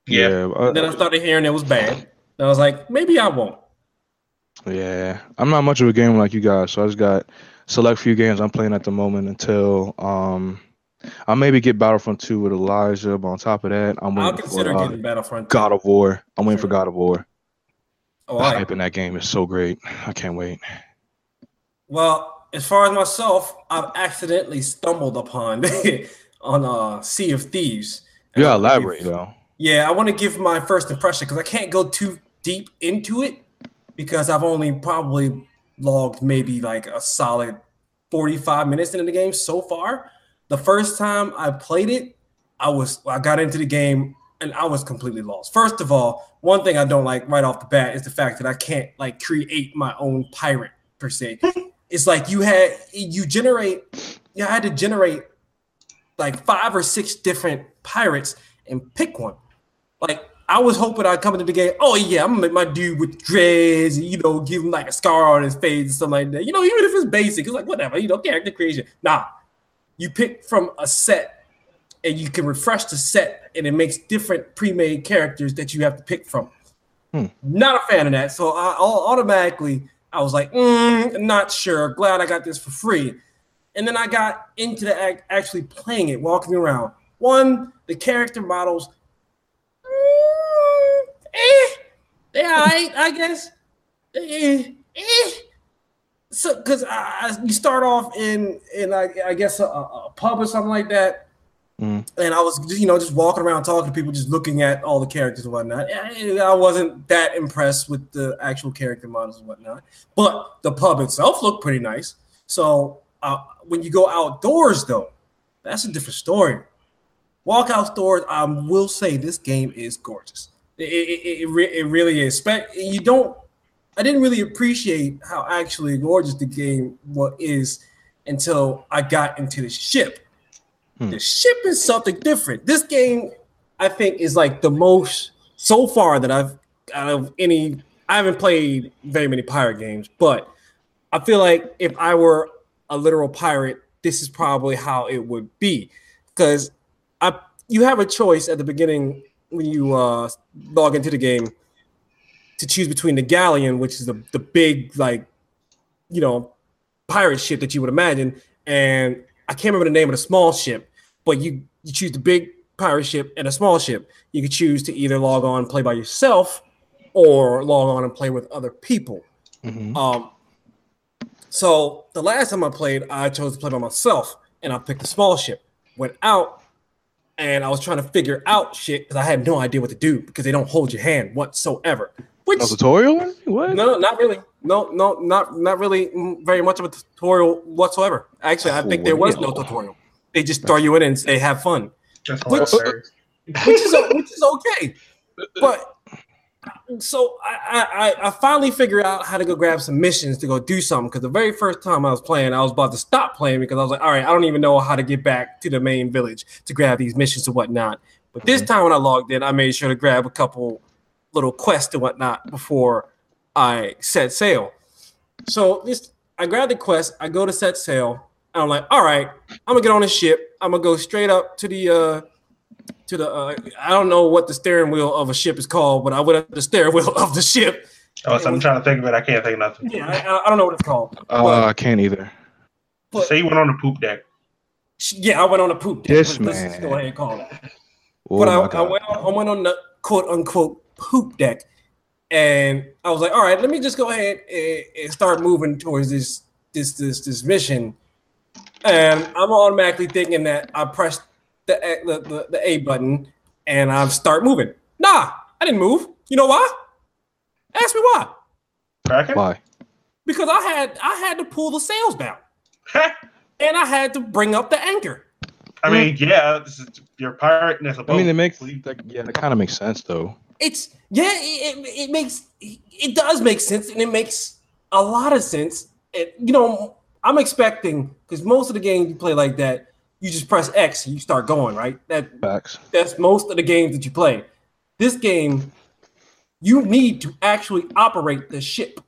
Yeah. uh, Then I started hearing it was bad. And I was like, maybe I won't. Yeah, I'm not much of a gamer like you guys, so I just got select few games I'm playing at the moment until um I maybe get Battlefront 2 with Elijah, but on top of that, I'm I'll waiting consider for uh, getting Battlefront. God of War. I'm waiting for God of War. Oh, The all right. hype in that game is so great. I can't wait. Well, as far as myself, I've accidentally stumbled upon on uh, Sea of Thieves. And Yeah, I wanna elaborate give- though. Yeah, I want to give my first impression because I can't go too deep into it because I've only probably logged maybe like a solid 45 minutes into the game so far. The first time I played it, I was I got into the game and I was completely lost. First of all, one thing I don't like right off the bat is the fact that I can't like create my own pirate per se. it's like you had you generate you had to generate like five or six different pirates and pick one. Like I was hoping I'd come into the game. Oh yeah, I'm gonna make my dude with dreads, and, you know, give him like a scar on his face and something like that. You know, even if it's basic, it's like whatever, you know, character creation. Nah, you pick from a set, and you can refresh the set, and it makes different pre-made characters that you have to pick from. Hmm. Not a fan of that, so I au- automatically I was like, mm, not sure. Glad I got this for free. And then I got into the act, actually playing it, walking around. One, the character models, mm, eh, they all right, I guess. Eh, eh. So, because you start off in in I, I guess a, a pub or something like that, Mm. and I was you know just walking around talking to people, just looking at all the characters and whatnot. Eh, I wasn't that impressed with the actual character models and whatnot, but the pub itself looked pretty nice. So uh, when you go outdoors, though, that's a different story. Walk outdoors, I will say this game is gorgeous. It, it, it, it really is. Spe- You don't. I didn't really appreciate how actually gorgeous the game what is until I got into the ship. Hmm. The ship is something different. This game, I think, is like the most so far that I've out of any. I haven't played very many pirate games, but I feel like if I were a literal pirate, this is probably how it would be. Because I you have a choice at the beginning when you uh, log into the game to choose between the galleon, which is the, the big like you know pirate ship that you would imagine, and I can't remember the name of the small ship, but you you choose the big pirate ship and a small ship. You could choose to either log on and play by yourself or log on and play with other people. Mhm. Um, so the last time I played, I chose to play by myself, and I picked a small ship. Went out, and I was trying to figure out shit because I had no idea what to do because they don't hold your hand whatsoever. Which No tutorial? What? no, not really. No, no, not not really very much of a tutorial whatsoever. Actually, I think there was no Tutorial. They just throw you in and say have fun, Which- which is which is okay. But so I, I I finally figured out how to go grab some missions to go do something because the very first time I was playing, I was about to stop playing because I was like, all right, I don't even know how to get back to the main village to grab these missions and whatnot. But this time when I logged in, I made sure to grab a couple little quests and whatnot before I set sail. So this I grab the quest, I go to set sail, and I'm like, all right, I'm gonna get on the ship. I'm gonna go straight up to the uh to the uh, I don't know what the steering wheel of a ship is called, but I went up the steering wheel of the ship. Oh, so I'm trying to think of it. I can't think of nothing. Yeah, I, I don't know what it's called. Uh, I can't either. But Say you went on the poop deck. yeah, I went on a poop deck. This Let's just man. go ahead and call it. Oh but I, I went on, I went on the quote unquote poop deck, and I was like, all right, let me just go ahead and, and start moving towards this this this this mission. And I'm automatically thinking that I pressed the A- the, the, the A button and I start moving. Nah, I didn't move. You know why? Ask me why. Kraken? Why? Because I had I had to pull the sails down and I had to bring up the anchor. I mean, yeah, this is, you're pirate and a boat. I mean, it makes Please. like, yeah, that kind of makes sense though. it's yeah it, it, it makes it does make sense and it makes a lot of sense and you know i'm expecting because most of the games you play like that you just press x and you start going right? That Facts. that's most of the games that you play. This game you need to actually operate the ship.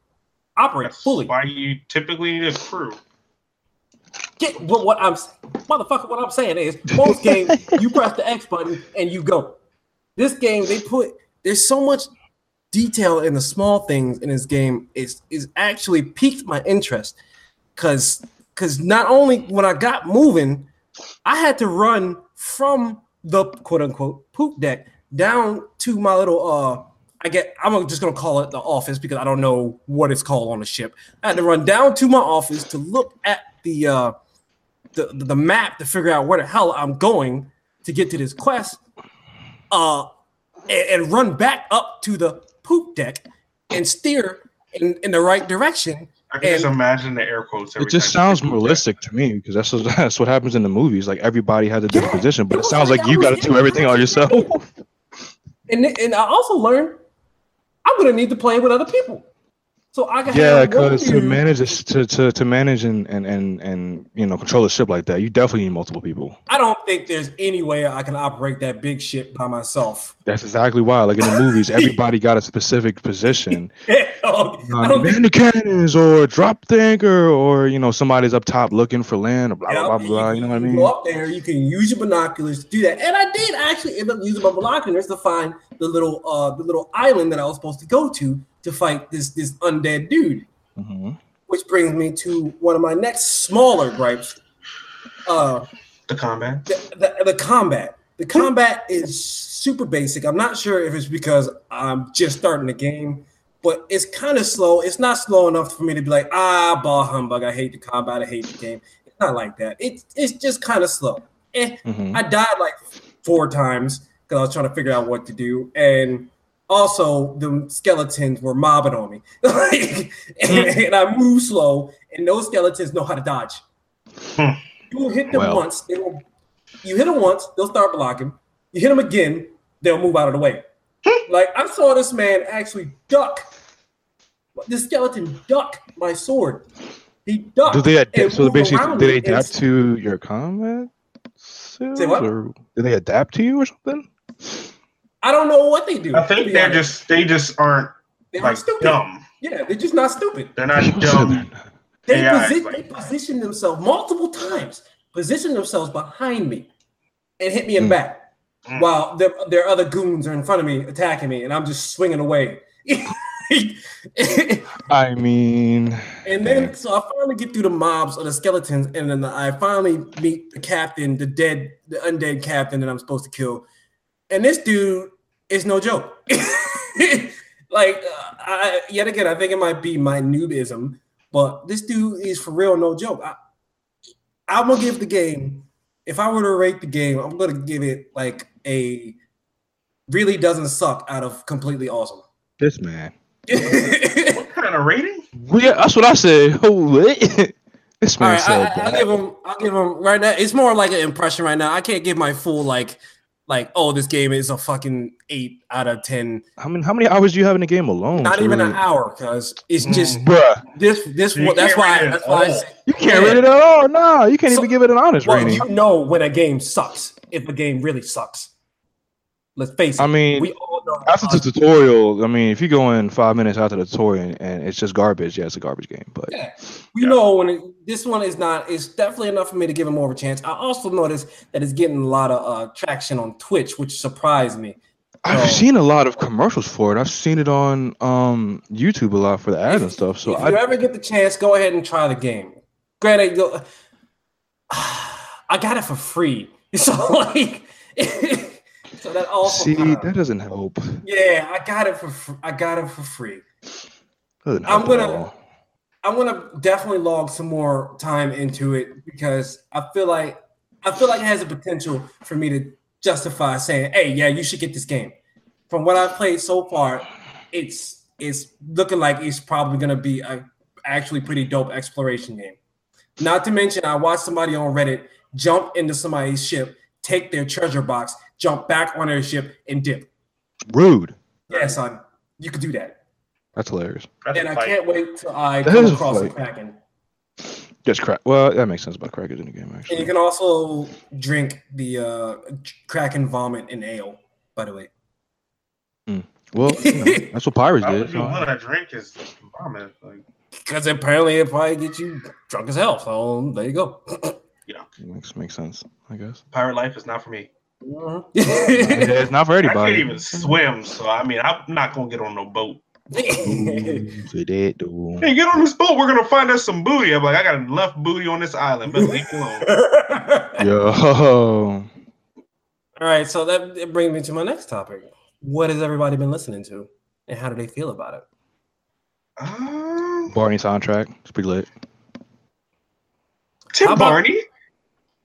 Operate That's fully. Why you typically need a crew. get what, what i'm motherfucker what i'm saying is most games you press the x button and you go. This game they put there's so much detail in the small things in this game is is actually piqued my interest because because not only when I got moving, I had to run from the quote unquote poop deck down to my little uh I get I'm just gonna call it the office because I don't know what it's called on the ship. I had to run down to my office to look at the uh the, the map to figure out where the hell I'm going to get to this quest. Uh and, and run back up to the poop deck and steer in, in the right direction. I can just imagine the air quotes. every It just time sounds say poop realistic to me because that's what, that's what happens in the movies. Like everybody has a different Yeah, position, but it it sounds like like you got to do everything on yourself. And and I also learned I'm gonna need to play with other people. So I can Yeah, because to manage this, to, to to manage and, and and and you know control a ship like that, you definitely need multiple people. I don't think there's any way I can operate that big ship by myself. That's exactly why. Like in the movies, everybody got a specific position. Um, don't man the cannons, or drop the anchor, or you know somebody's up top looking for land, or blah blah blah Yeah, blah. You know what I mean? Go up there, you can use your binoculars to do that. And I did actually end up using my binoculars to find the little uh the little island that I was supposed to go to to fight this this undead dude. Mhm. Which brings me to one of my next smaller gripes. Uh The combat. the, the, the combat. The combat is super basic. I'm not sure if it's because I'm just starting the game, but it's kind of slow. It's not slow enough for me to be like, ah, ball humbug. I hate the combat. I hate the game. It's not like that. It's it's just kind of slow. Eh, Mhm. I died like four times because I was trying to figure out what to do, and also the skeletons were mobbing on me. like, and, and I move slow, and those skeletons know how to dodge. Hmm. You will hit them Well. once. They will. You hit them once, they'll start blocking. You hit them again, they'll move out of the way. like I saw this man actually duck. The skeleton duck my sword. He ducked. Do they adapt? So basically, do they adapt to your combat? skills, what? Or do they adapt to you or something? I don't know what they do. I think they're honest. just they just aren't they are like stupid. dumb. Yeah, they're just not stupid. They're not dumb. They, AI, posi- like- they position themselves multiple times, position themselves behind me, and hit me in Mm. back. Mm. While their their other goons are in front of me attacking me, and I'm just swinging away. I mean, and then so I finally get through the mobs of the skeletons, and then I finally meet the captain, the dead, the undead captain that I'm supposed to kill. And this dude is no joke. like, uh, I, yet again, I think it might be my noobism, but this dude is for real no joke. I, I'm gonna give the game. If I were to rate the game, I'm gonna give it like a really doesn't suck out of completely awesome. this man. What kind of rating? Well, yeah, that's what I said. Oh, what? this man right, said I, I, I'll give him. I'll give him right now. It's more like an impression right now. I can't give my full like, like, oh, this game is a fucking eight out of ten. I mean, how many hours do you have in the game alone? Not to even an hour, because it's Mm. just Bruh, this. This. You That's can't why. rate That's why. I say, you can't Yeah. rate it at all. No, you can't So- even give it an honest well, rating. you know when a game sucks. If a game really sucks, let's face it. I mean, we all know. after the tutorial, I mean, if you go in five minutes after the tutorial and, it's just garbage, yeah, it's a garbage game. But Yeah. We Yeah. know when it, this one is not. It's definitely enough for me to give it more of a chance. I also noticed that it's getting a lot of uh, traction on Twitch, which surprised me. I've Oh. seen a lot of commercials for it. I've seen it on um YouTube a lot for the ads and stuff. So if I you ever get the chance, go ahead and try the game. Granted, I got it for free, so like, so that also see that doesn't help. yeah, I got it for fr- I got it for free. Doesn't I'm gonna- I'm gonna definitely log some more time into it because I feel like I feel like it has a potential for me to justify saying, "Hey, yeah, you should get this game." From what I've played so far, it's it's looking like it's probably gonna be a actually pretty dope exploration game. Not to mention, I watched somebody on Reddit jump into somebody's ship, take their treasure box, jump back on their ship, and dip. Rude. Yeah, son, you could do that, That's hilarious. That's and I fight. can't wait till I That come across a fight. kraken. Just crack. Well, that makes sense about crackers in the game actually. And you can also drink the uh, Kraken vomit in ale, by the way. Well, you know, that's what pirates Why did. would you so- want to drink is vomit? Like, Because apparently it probably gets you drunk as hell. So there you go. Makes makes sense, I guess. pirate life is not for me. Mhm. Yeah, it's not for I can't even swim, so I mean, I'm not gonna get on no boat. Say that, though. Hey, get on this boat. We're gonna find us some booty. I'm like, I got enough booty on this island, but leave me alone. Yo, All right, so that, that brings me to my next topic. What has everybody been listening to, and how do they feel about it? Um, Barney soundtrack. It's pretty lit. Tim about- Barney.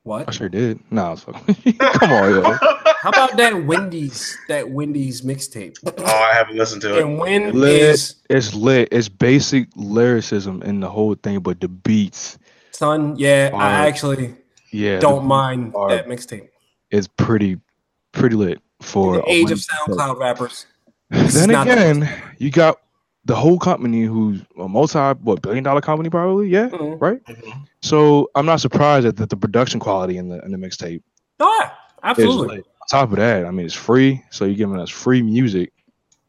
I sure did. Nah, I was fucking. Come on, yo. How about that Wendy's that Wendy's mixtape? Oh, I haven't listened to it. And when Lit. is It's lit. It's basic lyricism in the whole thing, but the beats, son? Yeah, Uh, I actually yeah, don't mind are- that mixtape. it's pretty, pretty lit for In the age of Wendy's SoundCloud rappers. This Then not the again, you got the whole company who's a multi what billion dollar company probably, yeah. Mhm. Right? Mhm. So I'm not surprised at the, the production quality in the in the mixtape. Oh, absolutely. On top of that, I mean it's free, so you're giving us free music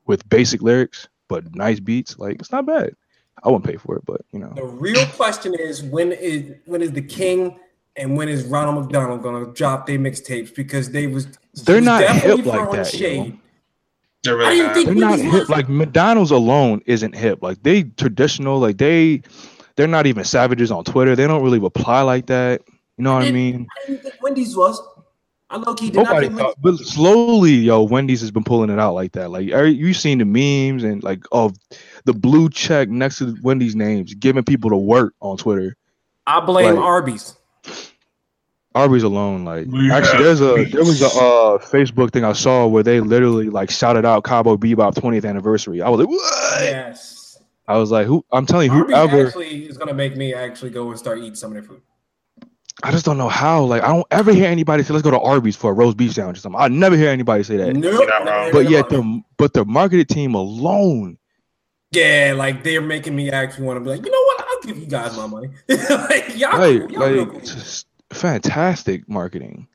with basic lyrics but nice beats. Like it's not bad. I wouldn't pay for it, but you know. The real question is when is when is the King and when is Ronald McDonald gonna drop their mixtapes because they was They're not hip like that, yo. They're I really didn't think- They're not hip was- like McDonald's alone isn't hip. Like they traditional, like they they're not even savages on Twitter. They don't really reply like that. You know what I didn't- mean? I didn't think Wendy's was. I low key did Nobody not thought, but slowly, yo, Wendy's has been pulling it out like that. Like, are you seen the memes and like of the blue check next to Wendy's names, giving people to work on Twitter. I blame like- Arby's. Arby's alone, like We actually, there's a beats. there was a uh, Facebook thing I saw where they literally like shouted out Cowboy Bebop 20th anniversary. I was like, what? Yes. I was like, who? I'm telling you, Arby's whoever. actually is gonna make me actually go and start eating some of their food. I just don't know how. Like, I don't ever hear anybody say, "Let's go to Arby's for a roast beef sandwich." Or something. I never hear anybody say that. Nope. Not. But yet, the but the marketing team alone yeah, like they're making me actually want to be like, you know what? I'll give you guys my money. like y'all, right, y'all like cool. just fantastic marketing.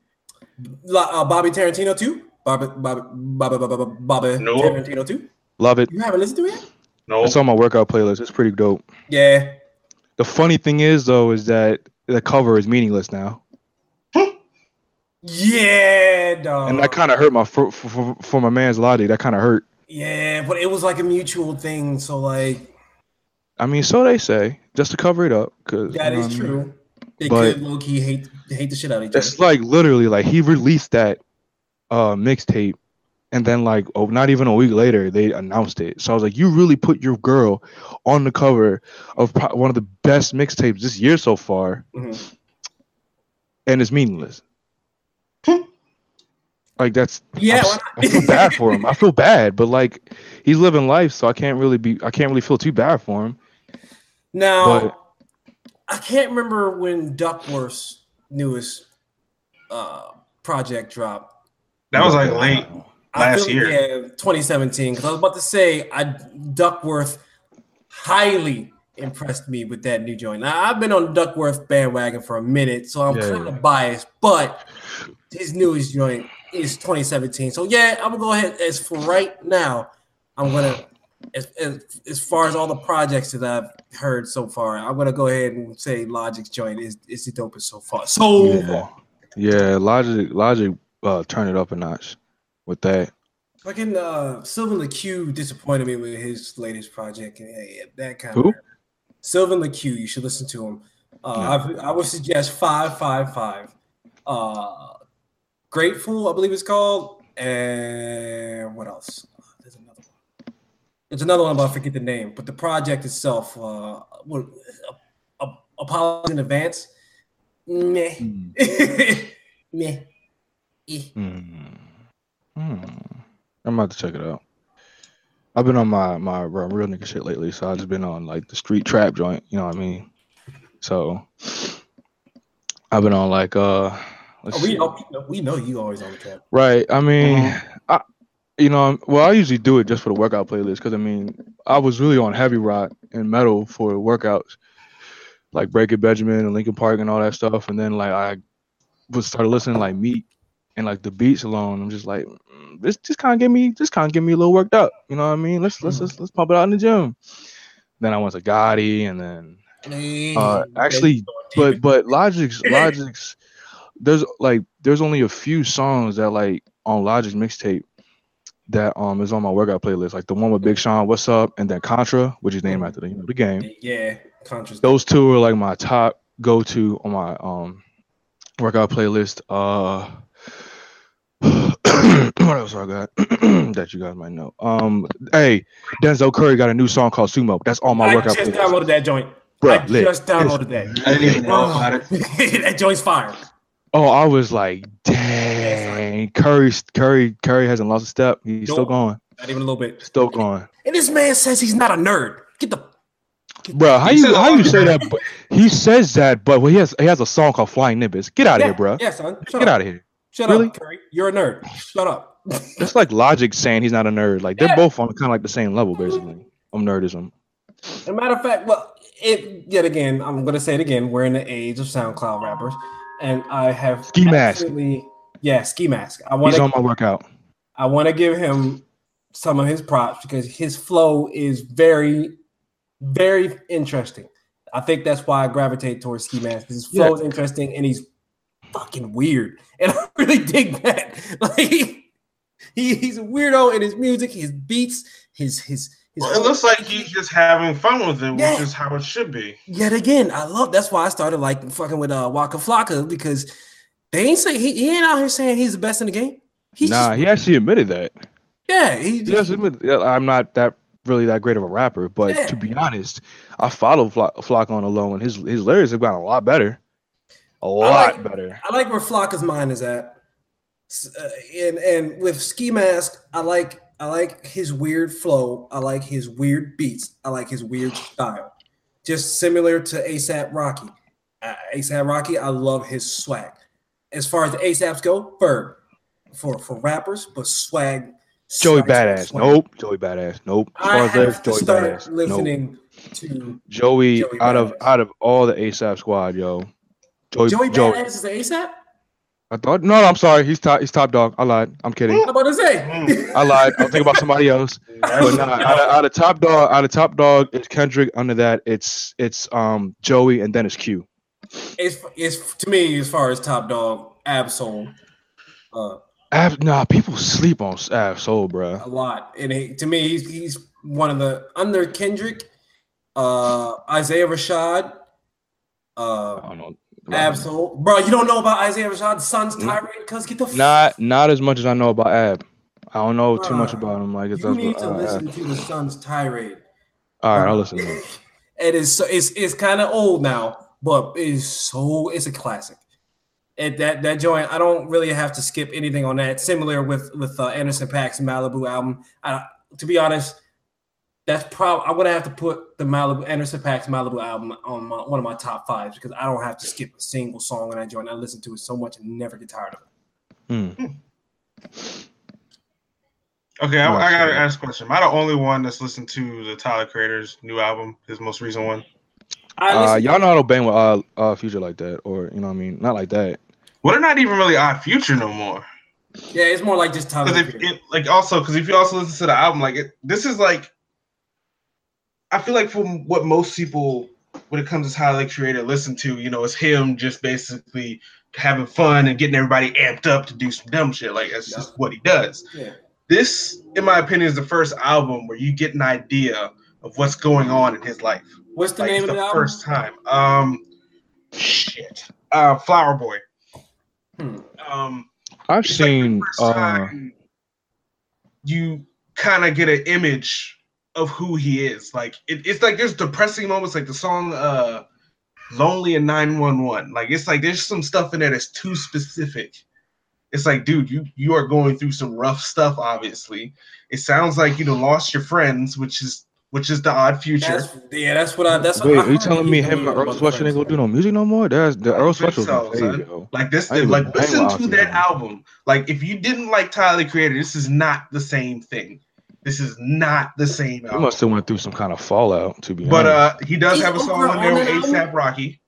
Uh, Bobby Tarantino too. Bobby, Bobby, Bobby, Bobby, Bobby, Bobby No. Tarantino too. Love it. You haven't listened to it? yet? No. It's on my workout playlist. It's pretty dope. Yeah. The funny thing is though is that the cover is meaningless now, Yeah, dog. and that kind of hurt my for, for, for, for my man's logic. That kind of hurt. yeah, but it was like a mutual thing. So like I mean, so they say, just to cover it up, because that is true. They But- could low key hate hate the shit out of each other. It's like literally like he released that uh mixtape, and then like oh, not even a week later they announced it. So I was like, you really put your girl on the cover of pro- one of the best mixtapes this year so far, Mhm. and it's meaningless. like that's Yeah, I'm why s- not? I feel bad for him. I feel bad, but like he's living life, so I can't really be. I can't really feel too bad for him. Now, But- I can't remember when Duckworth's newest uh, project dropped. That was like late. Last year. yeah, 2017. Because I was about to say, I Duckworth highly impressed me with that new joint. Now, I've been on Duckworth bandwagon for a minute, so I'm Yeah, kind of biased. But his newest joint is 2017. So yeah, I'm gonna go ahead. As for right now, I'm gonna as, as, as far as all the projects that I've heard so far, I'm gonna go ahead and say Logic's joint is is the dopest so far. So Yeah. far. Yeah, Logic, Logic, uh, turn it up a notch with that. Fucking uh, Sylvan LaCue disappointed me with his latest project. and, yeah, that kind Who? of Sylvan LaCue. You should listen to him. Uh, I, I would suggest five five five. Uh, Grateful, I believe it's called, and what else? There's another one. There's another one, but I forget the name. But the project itself, uh, what, uh, apologies in advance. Meh. Meh. Eh. Hmm. Hmm. I'm about to check it out. I've been on my my real nigga shit lately, so I've just been on like the street trap joint. You know what I mean? So I've been on like uh. Oh, we, know, we know you always on the trap. Right. I mean. I, you know, well, I usually do it just for the workout playlist because I mean, I was really on heavy rock and metal for workouts, like Breaking Benjamin and Linkin Park and all that stuff. And then like I was started listening to, like Meat and like the beats alone. I'm just like, mm, this just kind of get me, just kind of get me a little worked up. You know what I mean? Let's let's let's, let's pump it out in the gym. Then I went to Gotti and then uh, actually, but but Logic's Logic's there's like there's only a few songs that like on Logic's mixtape that um is on my workout playlist. Like the one with Big Sean, What's Up, and then Contra, which is named after the you know the game. Yeah, Contra. Those two are like my top go to on my um workout playlist. Uh what else I got that you guys might know? Um hey, Denzel Curry got a new song called Sumo. That's all my I workout just playlist. downloaded that joint. Bruh, I lit. just downloaded that. I didn't even know about it. that joint's fire. Oh, I was like, dang, Curry, Curry, Curry hasn't lost a step. He's still going, Not even a little bit. still going. And this man says he's not a nerd. Get the Bro, how you how you say that. But he says that, but well, he has he has a song called Flying Nimbus. Get out of yeah, here, bro. Yeah, son. Shut Get up. out of here. Shut Really? up, Curry. You're a nerd. Shut up. That's like Logic saying he's not a nerd. Like they're Yeah. both on kind of like the same level, basically, of nerdism. As a matter of fact, well, it yet again, I'm gonna say it again. We're in the age of SoundCloud rappers, and I have Ski Mask. Yeah, ski mask. I want He's to on my workout. I want to give him some of his props because his flow is very, very interesting. I think that's why I gravitate towards Ski Mask. His flow Yeah. is interesting and he's fucking weird, and I really dig that. Like he, he's a weirdo in his music, his beats, his his. His Well, it looks like he's just having fun with it, Yeah. which is how it should be. Yet again, I love. That's why I started like fucking with uh Waka Flocka because they ain't say he, he ain't out here saying he's the best in the game. He's Nah, just, he actually admitted that. yeah, he, He has admitted, yeah, I'm not that really that great of a rapper, but Yeah. to be honest, I follow Flock, Flock on alone, and his his lyrics have gotten a lot better, a lot like- better. I like where Flocka's mind is at. Uh, and and with Ski Mask, I like I like his weird flow. I like his weird beats. I like his weird style. Just similar to ASAP Rocky. Uh, ASAP Rocky, I love his swag. As far as the ASAPs go, Ferg for for rappers, but swag. Joey swag, Badass, swag. nope. Joey Badass, nope. As I far as lyrics, have to Joey start Badass, nope. listening to Joey, Joey out of out of all the ASAP squad, yo. Joey, Joey Joey. Badass is ASAP. I thought no, I'm sorry. He's top. He's top dog. I lied. I'm kidding. I'm about to say. I lied. I'm thinking about somebody else. But nah, out, of, out of top dog, out of top dog, it's Kendrick. Under that, it's it's um Joey, and then it's Q. it's it's to me as far as top dog Ab-Soul uh Ab, nah, people sleep on Ab-Soul, bro. a lot and he, to me he's he's one of the under Kendrick uh Isaiah Rashad uh I don't know. Ab-Soul bro you don't know about Isaiah Rashad's Sun's Tirade cuz get the Not not as much as I know about Ab. I don't know too much about him. Like it's you need to uh, listen to the Sun's Tirade all right, I'll listen. To it. it is so it's it's kind of old now, but it's so it's a classic. And that that joint, I don't really have to skip anything on that. Similar with with uh, Anderson Paak's Malibu album. I, to be honest, that's probably I'm gonna have to put the Malibu Anderson Paak's Malibu album on my, one of my top fives because I don't have to skip a single song on that joint. I listen to it so much and never get tired of it. Hmm. Okay, I, I gotta ask a question. Am I the only one that's listened to the Tyler Creator's new album, his most recent one? I Uh, y'all know I don't bang with uh, uh future like that, or you know what I mean, not like that. Well, they're not even really Odd Future no more. yeah, it's more like just Tyler. Because if it like also because if you also listen to the album, like it, this is like, I feel like from what most people when it comes to Tyler the Creator listen to, you know, it's him just basically having fun and getting everybody amped up to do some dumb shit. Like that's just what he does. yeah. This, in my opinion, is the first album where you get an idea of what's going on in his life. What's the like name of the the album? first time. Um, shit. Uh, Flower Boy. Hmm. Um, I've it's like seen uh you kind of get an image of who he is. Like it, it's like there's depressing moments, like the song uh, "Lonely" and "Nine One One." Like it's like there's some stuff in there that's too specific. It's like, dude, you you are going through some rough stuff. Obviously, it sounds like you know lost your friends, which is which is the odd future. That's, yeah, that's what I. That's wait, what I are you telling me was him and Earl Sweatshirt ain't gonna do no music no more? That's the Earl Sweatshirt so, was son. fade, yo. Like this, I like even- I ain't listen gonna to lie to that you. album. Like if you didn't like Tyler the Creator, this is not the same thing. This is not the same album. He must have went through some kind of fallout, to be But honest. uh, he does Is have a song on there on with? ASAP Rocky.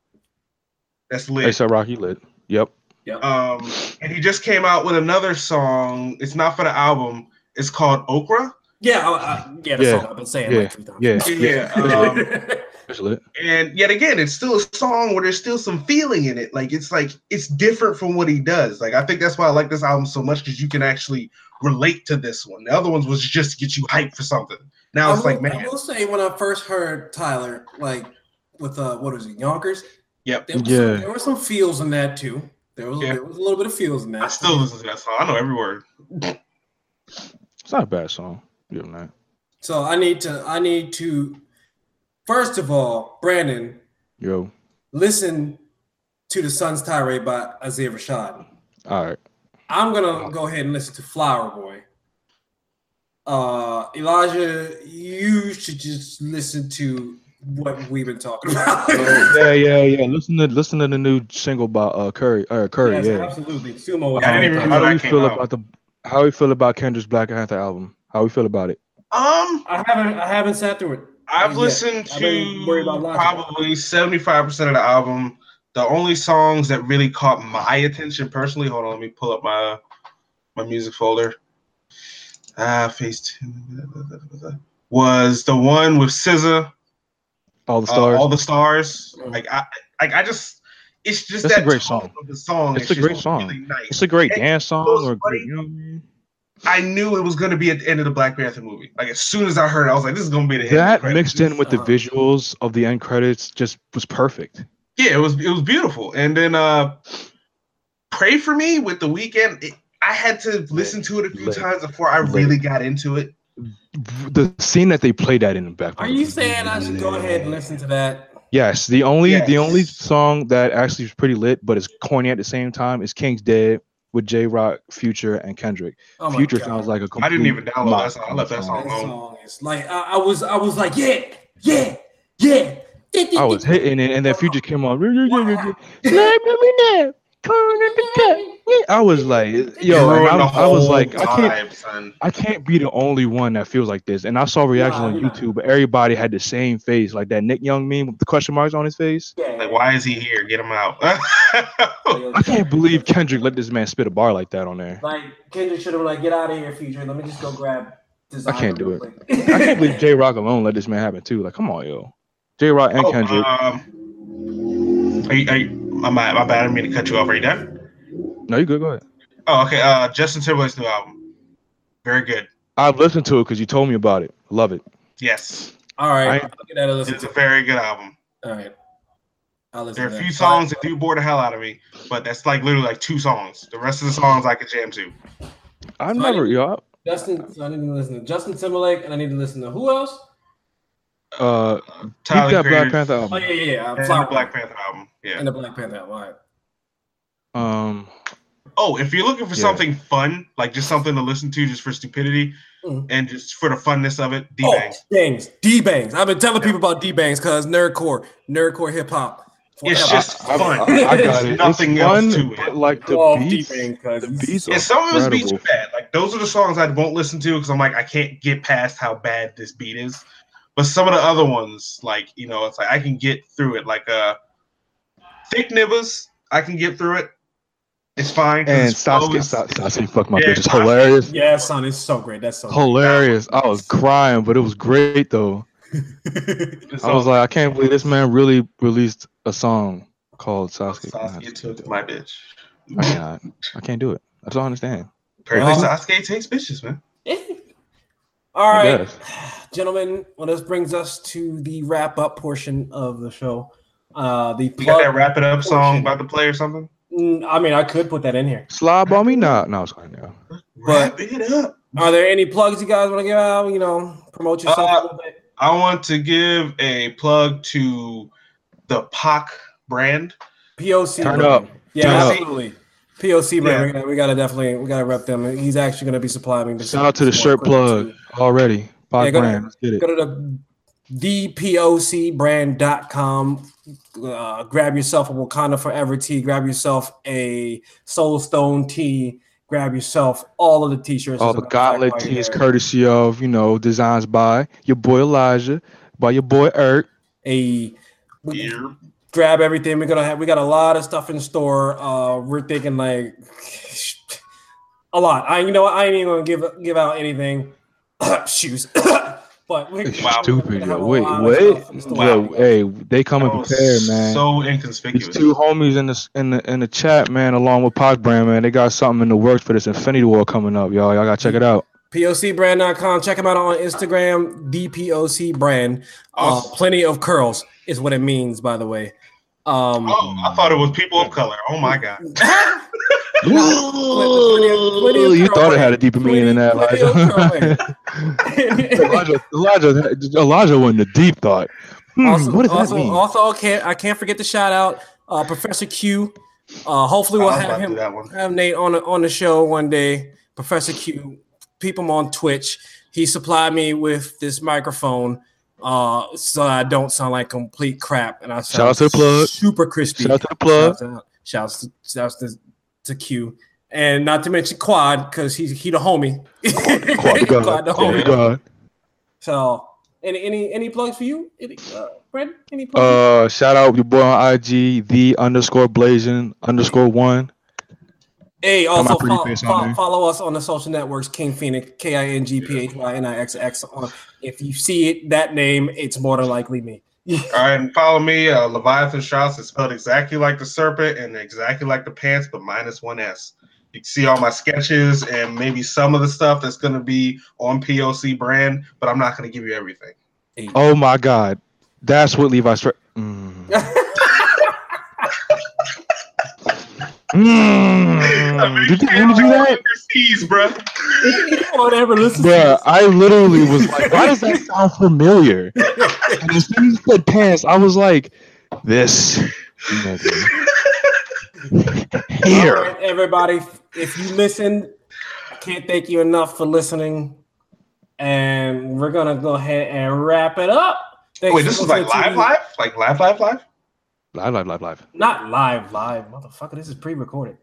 That's lit. ASAP Rocky lit. Yep. Um, and he just came out with another song. It's not for the album. It's called Okra. Yeah, I, I, yeah, that's Yeah, all I've been saying yeah, like two times. Yeah. Yeah. Um, lit. and yet again, it's still a song where there's still some feeling in it. Like it's like it's different from what he does. Like I think that's why I like this album so much because you can actually relate to this one. The other ones was just to get you hyped for something. Now it's will, like, man, I will say when I first heard Tyler, like with uh, what was it, Yonkers? Yep. There was Yeah. some, there were some feels in that too. There was Yeah. there was a little bit of feels in that. I still listen to that song. I know every word. It's not a bad song. Give him that. So I need to I need to first of all, Brandon, Yo. listen to the Sun's Tirade by Isaiah Rashad. All right. I'm gonna go ahead and listen to Flower Boy. Uh Elijah, you should just listen to what we've been talking about. yeah, yeah, yeah. Listen to listen to the new single by uh Curry. Uh, Curry. Yes, yeah. absolutely. Sumo. I didn't even how do you feel out. about the how we feel about Kendrick's Black Panther album? How we feel about it? Um, I haven't I haven't sat through it. I've Yeah. listened I've been worried about to probably 75% of the album. The only songs that really caught my attention personally, hold on, let me pull up my my music folder. Ah, phase two was the one with SZA, All the uh, stars. all the stars. Like I, like I just, it's just That's a that great song. Of the song, It's a great song. Really nice. it's a great It dance song or funny. great, you know what I mean? I knew it was going to be at the end of the Black Panther movie. Like as soon as I heard, it, I was like, "This is going to be the end." of the That mixed in with the Uh, visuals of the end credits just was perfect. Yeah, it was it was beautiful. And then uh Pray for Me with the Weeknd. It, I had to listen to it a few Lit. times before I Lit. really got into it. The scene that they played that in the background. Are you saying I should go ahead and listen to that? Yes, the only the only song that actually is pretty lit, but it's corny at the same time is King's Dead with Jay Rock, Future, and Kendrick. Oh Future God. sounds like a I didn't even download that song. I left that song That alone. song is like I, I was I was like yeah yeah yeah. I was hitting it, and then Future came on. Slap me now, turn in the cut. Yeah, I was like, yo, I, the I was like, I can't. I can't be the only one that feels like this. And I saw reactions on. YouTube, but everybody had the same face, like that Nick Young meme with the question marks on his face. Like, why is he here? Get him out. I can't believe Kendrick let this man spit a bar like that on there. Like Kendrick should have like, get out of here, future. Let me just go grab. I can't do it. I can't believe Jay Rock alone let this man happen too. Like, come on, yo. Jay Rock and Oh, Kendrick. um, are you, are you, my, my my bad. I didn't mean to cut you off. Are you done? no, you good. Go ahead. Oh, okay. Uh, Justin Timberlake's new album. Very good. I've listened to it because you told me about it. Love it. Yes, All right, I- I'll get that a listen it's a to. very good album. All right, I'll. There are a few songs that do bore the hell out of me, but that's like literally like two songs. The rest of the songs I could jam to. I've So I never, didn't- yo. Justin, so I need to listen to Justin Timberlake, and I need to listen to who else? Uh, Tyler you got Black Creator's- Panther Oh yeah, yeah, yeah. And Flower the Black Panther album. Yeah. and the Black Panther. album. All right. Um, Oh, if you're looking for Yeah. something fun, like just something to listen to just for stupidity Mhm. and just for the funness of it, D Oh, Bang. Bangs, D Bangs. I've been telling people about D Bangs because nerdcore, nerdcore hip hop. It's forever. just I, fun. I, I got it. Nothing it's else fun, to it. like the Oh, beats, D-Bang, 'cause the it's- beats. And are some of his beats are bad. Like those are the songs I won't listen to because I'm like I can't get past how bad this beat is. But some of the other ones, like you know, it's like I can get through it. Like uh, Thick Nibbers, I can get through it. It's fine. And his Sasuke, Sasuke, fuck my Yeah, bitch. It's Sasuke. hilarious. Yeah, son, it's so great. That's so great. Hilarious. I was crying, but it was great though. I was like, I can't believe this man really released a song called Sasuke. Sasuke took my bitch. I cannot. I can't do it. I don't understand. Apparently, Well- Sasuke takes bitches, man. All I right, guess. gentlemen. Well, this brings us to the wrap up portion of the show. Uh, the You got that wrap it up song about to play or something? Mm, I mean, I could put that in here. Slob on me? Nah, no, it's fine. Yeah. Wrap it up. Are there any plugs you guys want to give out? You know, promote yourself Uh, a little bit. I want to give a plug to the POC brand. POC. Turn brand. up. Yeah, Turn up. Absolutely. POC brand. Yeah. We, gotta, definitely we gotta rep them. He's actually gonna be supplying me. Shout out to the shirt more equipment, plug already. Pod Yeah, go brand. ahead. Let's get too. it. Go to the thepocbrand.com. Uh, grab yourself a Wakanda Forever tee. Grab yourself a Soul Stone tee. Grab yourself all of the t-shirts. All the matter of gauntlet while you're tees there. courtesy of, you know, designs by your boy Elijah, by your boy Ert. A we- Here. Grab everything. We're gonna have we got a lot of stuff in store. Uh we're thinking like a lot. I you know? I ain't even gonna give give out anything. Shoes. But we, It's Wow. stupid, we're gonna yo. a Wait, what? stuff in store. Wow. Yo, hey, they coming That was prepared, man. So These inconspicuous. two homies in the in the in the chat, man, along with POC Brand, man, they got something in the works for this Infinity War coming up, y'all. Y'all gotta check it out. POCbrand.com. Check them out on Instagram, DPOC brand. Uh, Awesome. plenty of curls is what it means, by the way. Um, Oh, I thought it was people of color. Oh my god. plenty of- plenty of you curl thought it had a deeper meaning than that, Plenty of Elijah. Elijah, Elijah, Elijah went the deep thought. Hmm, also, what does that mean? also, can't I can't forget to shout out uh, Professor Q. Uh, hopefully, we'll have about to do him have Nate on the, on the show one day. Professor Q, peep him on Twitch. He supplied me with this microphone, uh, so I don't sound like complete crap. And I Shout out sound to the plug. super crispy. Shout out to the plug. Shouts out, shouts to, shouts to, to Q, and not to mention Quad because he's he the homie. Quad God. Quad the Quad to homie. God. So, any any any plugs for you, any, uh, Brent? Any plugs? Uh, shout out your boy on IG, the underscore blazing underscore one. Hey, also follow, follow, follow us on the social networks, King Phoenix, K I N G P H Y N I X X. on- If you see it, that name, it's more than likely me. All right, and follow me, uh, Leviathan Strauss. It's spelled exactly like the serpent and exactly like the pants, but minus one S. You can see all my sketches and maybe some of the stuff that's going to be on POC brand, but I'm not going to give you everything. Oh my God, that's what Levi Str- mm. Mm. Did you hear do that? Overseas, bro. Whatever. Listen. Bruh, I literally was like, why does that sound familiar? And as soon as you said pants, I was like, this nigga. Here. right, everybody. If you listened, I can't thank you enough for listening. And we're gonna go ahead and wrap it up. Thanks Wait, this is like live, the- live? Like live, live, live? Live, live, live, live. Not live, live, motherfucker. This is pre-recorded.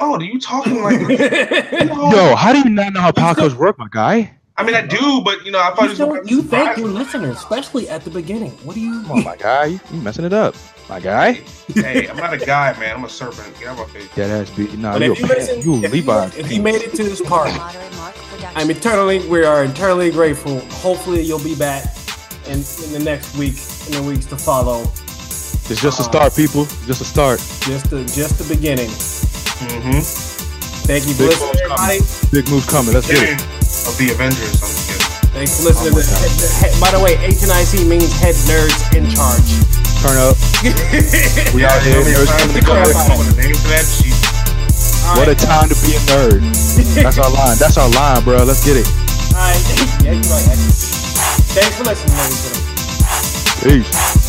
Oh, are you talking like. Yo, how do you not know how podcasts work, my guy? I mean, I do, but you know, I thought you, you still- you thank surprise your listeners, especially at the beginning. What do you? Come on, my guy. You you messing it up. My guy? Hey, I'm not a guy, man. I'm a serpent. Get out of my face. That ass be nah, But you, if you a pan- listen, you a if, Levi. if you made it to this part, Moderate Mark Production. I'm eternally. We are eternally grateful. Hopefully, you'll be back in, in the next week, in the weeks to follow. It's just a start, people. Just a start. Just the just the beginning. Mm-hmm. Thank you for Big listening, moves everybody. Big moves coming. Let's get it. Of the Avengers. I'm just. Thanks for listening. Oh to God. head, head- by the way, HNIC means head nerds in charge. Turn up. We out here. Nerds times coming gotta together. come up a name for that? Jeez. All What a time to be a nerd. That's our line. That's our line, bro. Let's get it. All right. Yeah, right. Thanks for listening, ladies and gentlemen. Peace.